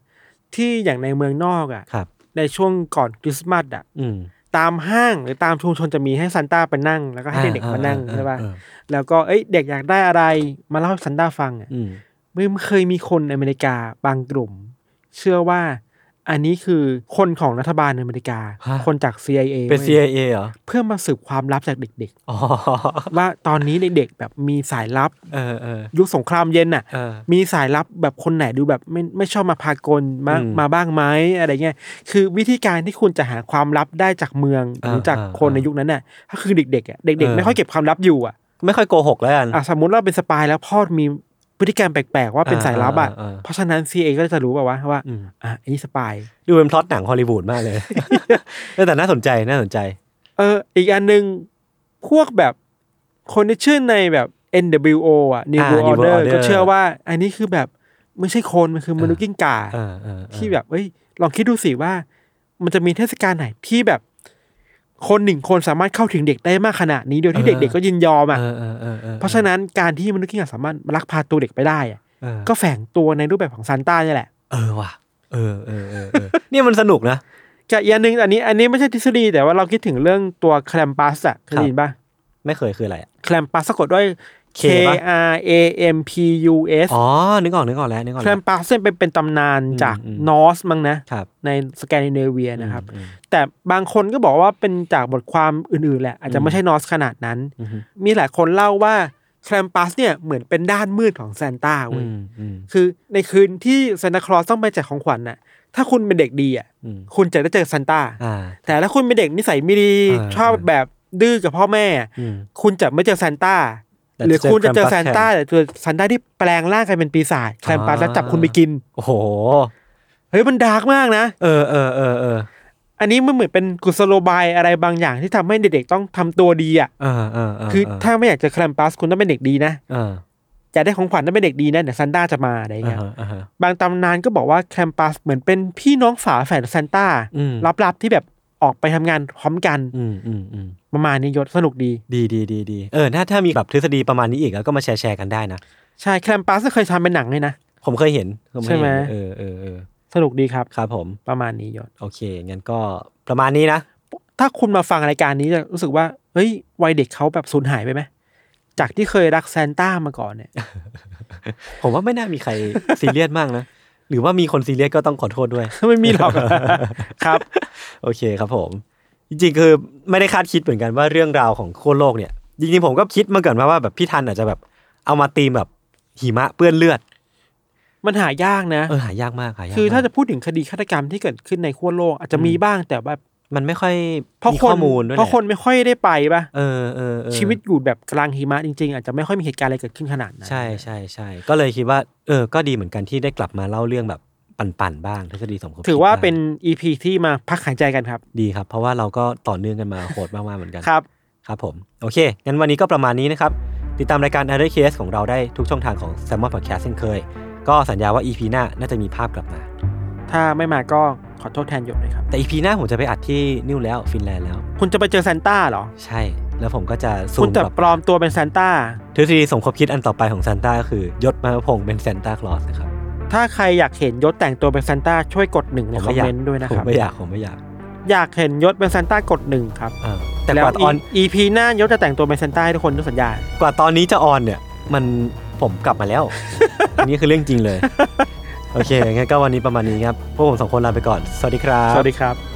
S2: ที่อย่างในเมืองนอกอะ
S1: ครับ
S2: ในช่วงก่อนคริสต์มาสอะ
S1: อืม
S2: ตามห้างหรือตามชุมชนจะมีให้ซันต้าไปนั่ง แล้วก็ให้เด็กๆมานั่ง
S1: อ่า
S2: ใช่ป่ะ
S1: อ่า
S2: แล้วก็เอ้ยเด็กอยากได้อะไรมาเล่าให้ซันต้าฟังอะ
S1: อื ม
S2: ไม่เคยมีคนในอเมริกาบางกลุ่ม เชื่อว่าอันนี้คือคนของรัฐบาลในอเมริกา
S1: ฮะ
S2: คนจาก CIA
S1: เป็น
S2: ว้ย
S1: CIA เหรอ
S2: เพื่อมาสืบความลับจากเด็ก
S1: อ๋อ
S2: ๆ ว่าตอนนี้เด็กๆแบบมีสายลับ
S1: เออเออ
S2: ยุคสงครามเย็นน่ะ
S1: เออ
S2: มีสายลับแบบคนไหนดูแบบไม่ไม่ชอบมาพากลมา
S1: อืม
S2: มาบ้างไหมอะไรเงี้ยคือวิธีการที่คุณจะหาความลับได้จากเมืองหรือจาก
S1: อ่า
S2: คนในยุคนั้นน่ะก็คือเด็กๆอะเด็ก
S1: เออ
S2: ๆไม่ค่อยเก็บความลับอยู่อะ
S1: ไม่ค่อยโกหกแล้วกัน
S2: อะสมมติว่าเป็นสปายแล้วพ่อมี พฤติกรรมแปลกๆว่าเป็น
S1: อ่า
S2: สายลับอะ
S1: อ่าอ่า
S2: เพราะฉะนั้น CIA ก็จะรู้แบบว่าว่า
S1: อืม
S2: อะอันนี้สปาย
S1: ดูเป็นพล็อตหนังฮอลลีวูดมากเลยเออแต่น่าสนใจน่าสนใจ
S2: เออ อีกอันหนึ่งพวกแบบคนที่เชื่อในแบบ NWO อะ New
S1: อ่า
S2: World
S1: New World
S2: Order
S1: Order
S2: ก็เชื่อว่า อันนี้คือแบบไม่ใช่คนมันคือมนุษย์กิ้งก่า
S1: เออเออเออ
S2: ที่แบบเอ้ยลองคิดดูสิว่า มันจะมีเทศกาลไหนที่แบบ คนหนึ่งคนสามารถเข้าถึงเด็กได้มากขนาดนี้โดยที่เด็กๆก็ยินยอมอะ
S1: เออเออเออออ
S2: เพราะฉะนั้นการที่มนุษย์กิ้งก่าสามารถลักพาตัวเด็กไปได้อะ
S1: เออ
S2: ก็แฝงตัวในรูปแบบของซานต้านี่แหละ
S1: เออว่ะเออเออเออเออเนี่ยมันสนุกนะ
S2: กับอีกอันหนึ่งอันนี้อันนี้ไม่ใช่ทฤษฎีแต่ว่าเราคิดถึงเรื่องตัวแคลมปัสอะเคยได้ยินปะ
S1: ไม่เคยคืออะไรอะ
S2: แคลมปัสสะกดด้วย K
S1: K ปะ
S2: R A M P U S
S1: อ๋อ นึกออก นึกออกแล้ว นึกออก
S2: แคล
S1: แล้ว
S2: มปัสเนี่ยเป็นเป็นตำนานจาก
S1: อืม
S2: นอร์สมั้งนะ
S1: ครับ
S2: ในสแกนดิเนเวียนะครับ
S1: อืม
S2: แต่บางคนก็บอกว่าเป็นจากบทความอื่นๆแหละ อาจจะไม่ใช่นอร์สขนาดนั้น
S1: อืมอืม
S2: มีหลายคนเล่าว่าแคลมปัสเนี่ยเหมือนเป็นด้านมืดของซานต้า
S1: อื
S2: เว้ย
S1: มอืม
S2: คือในคืนที่ซานตาคลอสต้องไปแจกของขวัญน่ะ ถ้าคุณเป็นเด็กดีอะ
S1: อืม
S2: คุณจะได้เจอซานต้า
S1: อ่า
S2: แต่ถ้าคุณเป็นเด็กนิสัยไม่ดี
S1: อ่า
S2: ชอบแบบดื้อกับพ่อแม่
S1: อืม
S2: คุณจะไม่เจอซานต้า
S1: แต่
S2: หรือคุณจะเจอ
S1: Krampus
S2: ซานต้า
S1: แท
S2: แต่เจอซานต้าที่แปลงร่างกลายเป็นปีศาจ Krampus
S1: อ่า
S2: แล้วจับคุณไปกิน
S1: โอ้โห
S2: เฮ้ยมัน dark มากนะ
S1: เออเออเออเออ
S2: อันนี้มันเหมือนเป็นกุศโลบายอะไรบางอย่างที่ทำให้เด็กๆต้องทำตัวดีอะ
S1: เออเออเคื
S2: อถ้าไม่อยากเจอแคลมปัสคุณต้องเป็นเด็กดีนะ
S1: เออ
S2: อยากได้ของขวัญต้องเป็นเด็กดีนะเดี๋ยวซันต้าจะมาอะไรอย่าง
S1: อ่า
S2: เงี้ย
S1: ฮะอ่าฮะ
S2: บางตำนานก็บอกว่าแคมปัสเหมือนเป็นพี่น้องฝาแฝดซานต้า
S1: อืม
S2: ลับๆที่แบบ ออกไปทำงานพร้อมกัน
S1: อืมอืมอืม
S2: ประมาณนี้ยศสนุกดี
S1: ดีดีดีดีเออถ้าถ้ามีแบบทฤษฎีประมาณนี้อีกก็มาแชร์แชร์กันได้นะ
S2: ใช่แคมปัสก็เคยทำเป็นหนังเลยนะ
S1: ผมเคยเห็นผเคยเน
S2: ใช่ไหม
S1: เออเออเออ
S2: สนุกดีครับ
S1: ครับผม
S2: ประมาณนี้ยศ
S1: โอเคงั้นก็ประมาณนี้นะ
S2: ถ้าคุณมาฟังรายการนี้จะรู้สึกว่าเฮ้ยวัยเด็กเขาแบบสูญหายไปไหมจากที่เคยรักซานต้ามาก่อนเนี่ย
S1: ผมว่าไม่น่ามีใครซีเรียสมากนะ หรือว่ามีคนซีเรียสก็ต้องขอโทษด้วย
S2: ไม่มีหรอกครับ
S1: โอเคครับผม จริงๆคือไม่ได้คาดคิดเหมือนกันว่าเรื่องราวของโคตรโลกเนี่ยจริงๆผมก็คิดมาก่อนว่าแบบพี่ทันอาจจะแบบเอามาตีมแบบหิมะเปื้อนเลือด
S2: มันหายากนะ
S1: เออหายากมากหายาก
S2: คือถ้าม
S1: ก
S2: จะพูดถึงคดีฆาตกรรมที่เกิดขึ้นในขั้วโลกอาจจะมีบ้างแต่แบบ
S1: มันไม่ค่อย
S2: เพราะ
S1: มี
S2: คน
S1: ข้อมูลด้วย
S2: เพราะ
S1: แหล
S2: คนไม่ค่อยได้ไปป่ะ
S1: เออเออเออ
S2: ชีวิตอยู่แบบกลางหิมะจริงๆ อาจจะไม่ค่อยมีเหตุการณ์อะไรเกิดขึ้นขนาดนั้น
S1: ใช่ใช่ใช่ก็เลยคิดว่า เออ ก็ดีเหมือนกันที่ได้กลับมาเล่าเรื่องแบบปั่นๆบ้างทฤษฎีสมคบคิด
S2: ถือว่า
S1: บ้ง
S2: เป็นอีพีที่มาพักหายใจกันครับ
S1: ดีครับ เพราะว่าเราก็ต่อเนื่องกันมาโหดมากๆเหมือนกัน
S2: ครับ
S1: ครับผมโอเคงั้นวันนี้ก็ประมาณนี้นะครับติดตามรายการ Other Case ของเราได้ทุกช่องทางของ s ซ m o n Podcast เช่นเคย ก็สัญญาว่า EP หน้าน่าจะมีภาพกลับมา
S2: ถ้าไม่มาก็ ขอโทษแทนหยกเลยครับ
S1: แต่ EP หน้าผมจะไปอัดที่นิวแล้วฟินแลนด์แล้ว
S2: คุณจะไปเจอซานต้าเหรอ
S1: ใช่ แล้วผมก็จะซู
S2: คุณ
S1: ม
S2: จะ
S1: กับ
S2: ปลอมตัวเป็นซานต้า
S1: ทฤษฎีสมคบคิดอันต่อไปของซานต้าก็คือยศมาพงศ์เป็นซานต้าคลอสนะครับ
S2: ถ้าใครอยากเห็นยศแต่งตัวเป็นซานต้าช่วยกดหนึ่งใน
S1: ผม
S2: คอ
S1: ไม่
S2: ม
S1: อยาก
S2: เมนต์ด้วยนะ
S1: ผ
S2: ค
S1: ม
S2: รับ
S1: ไม่อยากผมไม่อยาก
S2: อยากเห็นยศเป็นซานต้ากดหนึ่งครับ
S1: เออแต่
S2: แล้ว
S1: กว่าตอน
S2: อีพีหน้ายศจะแต่งตัวเป็นซานต้าให้ทุกคนทุกสัญญา
S1: กว่าตอนนี้จะออนเนี่ย มันผมกลับมาแล้ว อันนี้คือเรื่องจริงเลย โอเคงั้นก็วันนี้ประมาณนี้ครับ พวกผมสองคนลาไปก่อน สวัสดีครับ
S2: สวัสดีครับ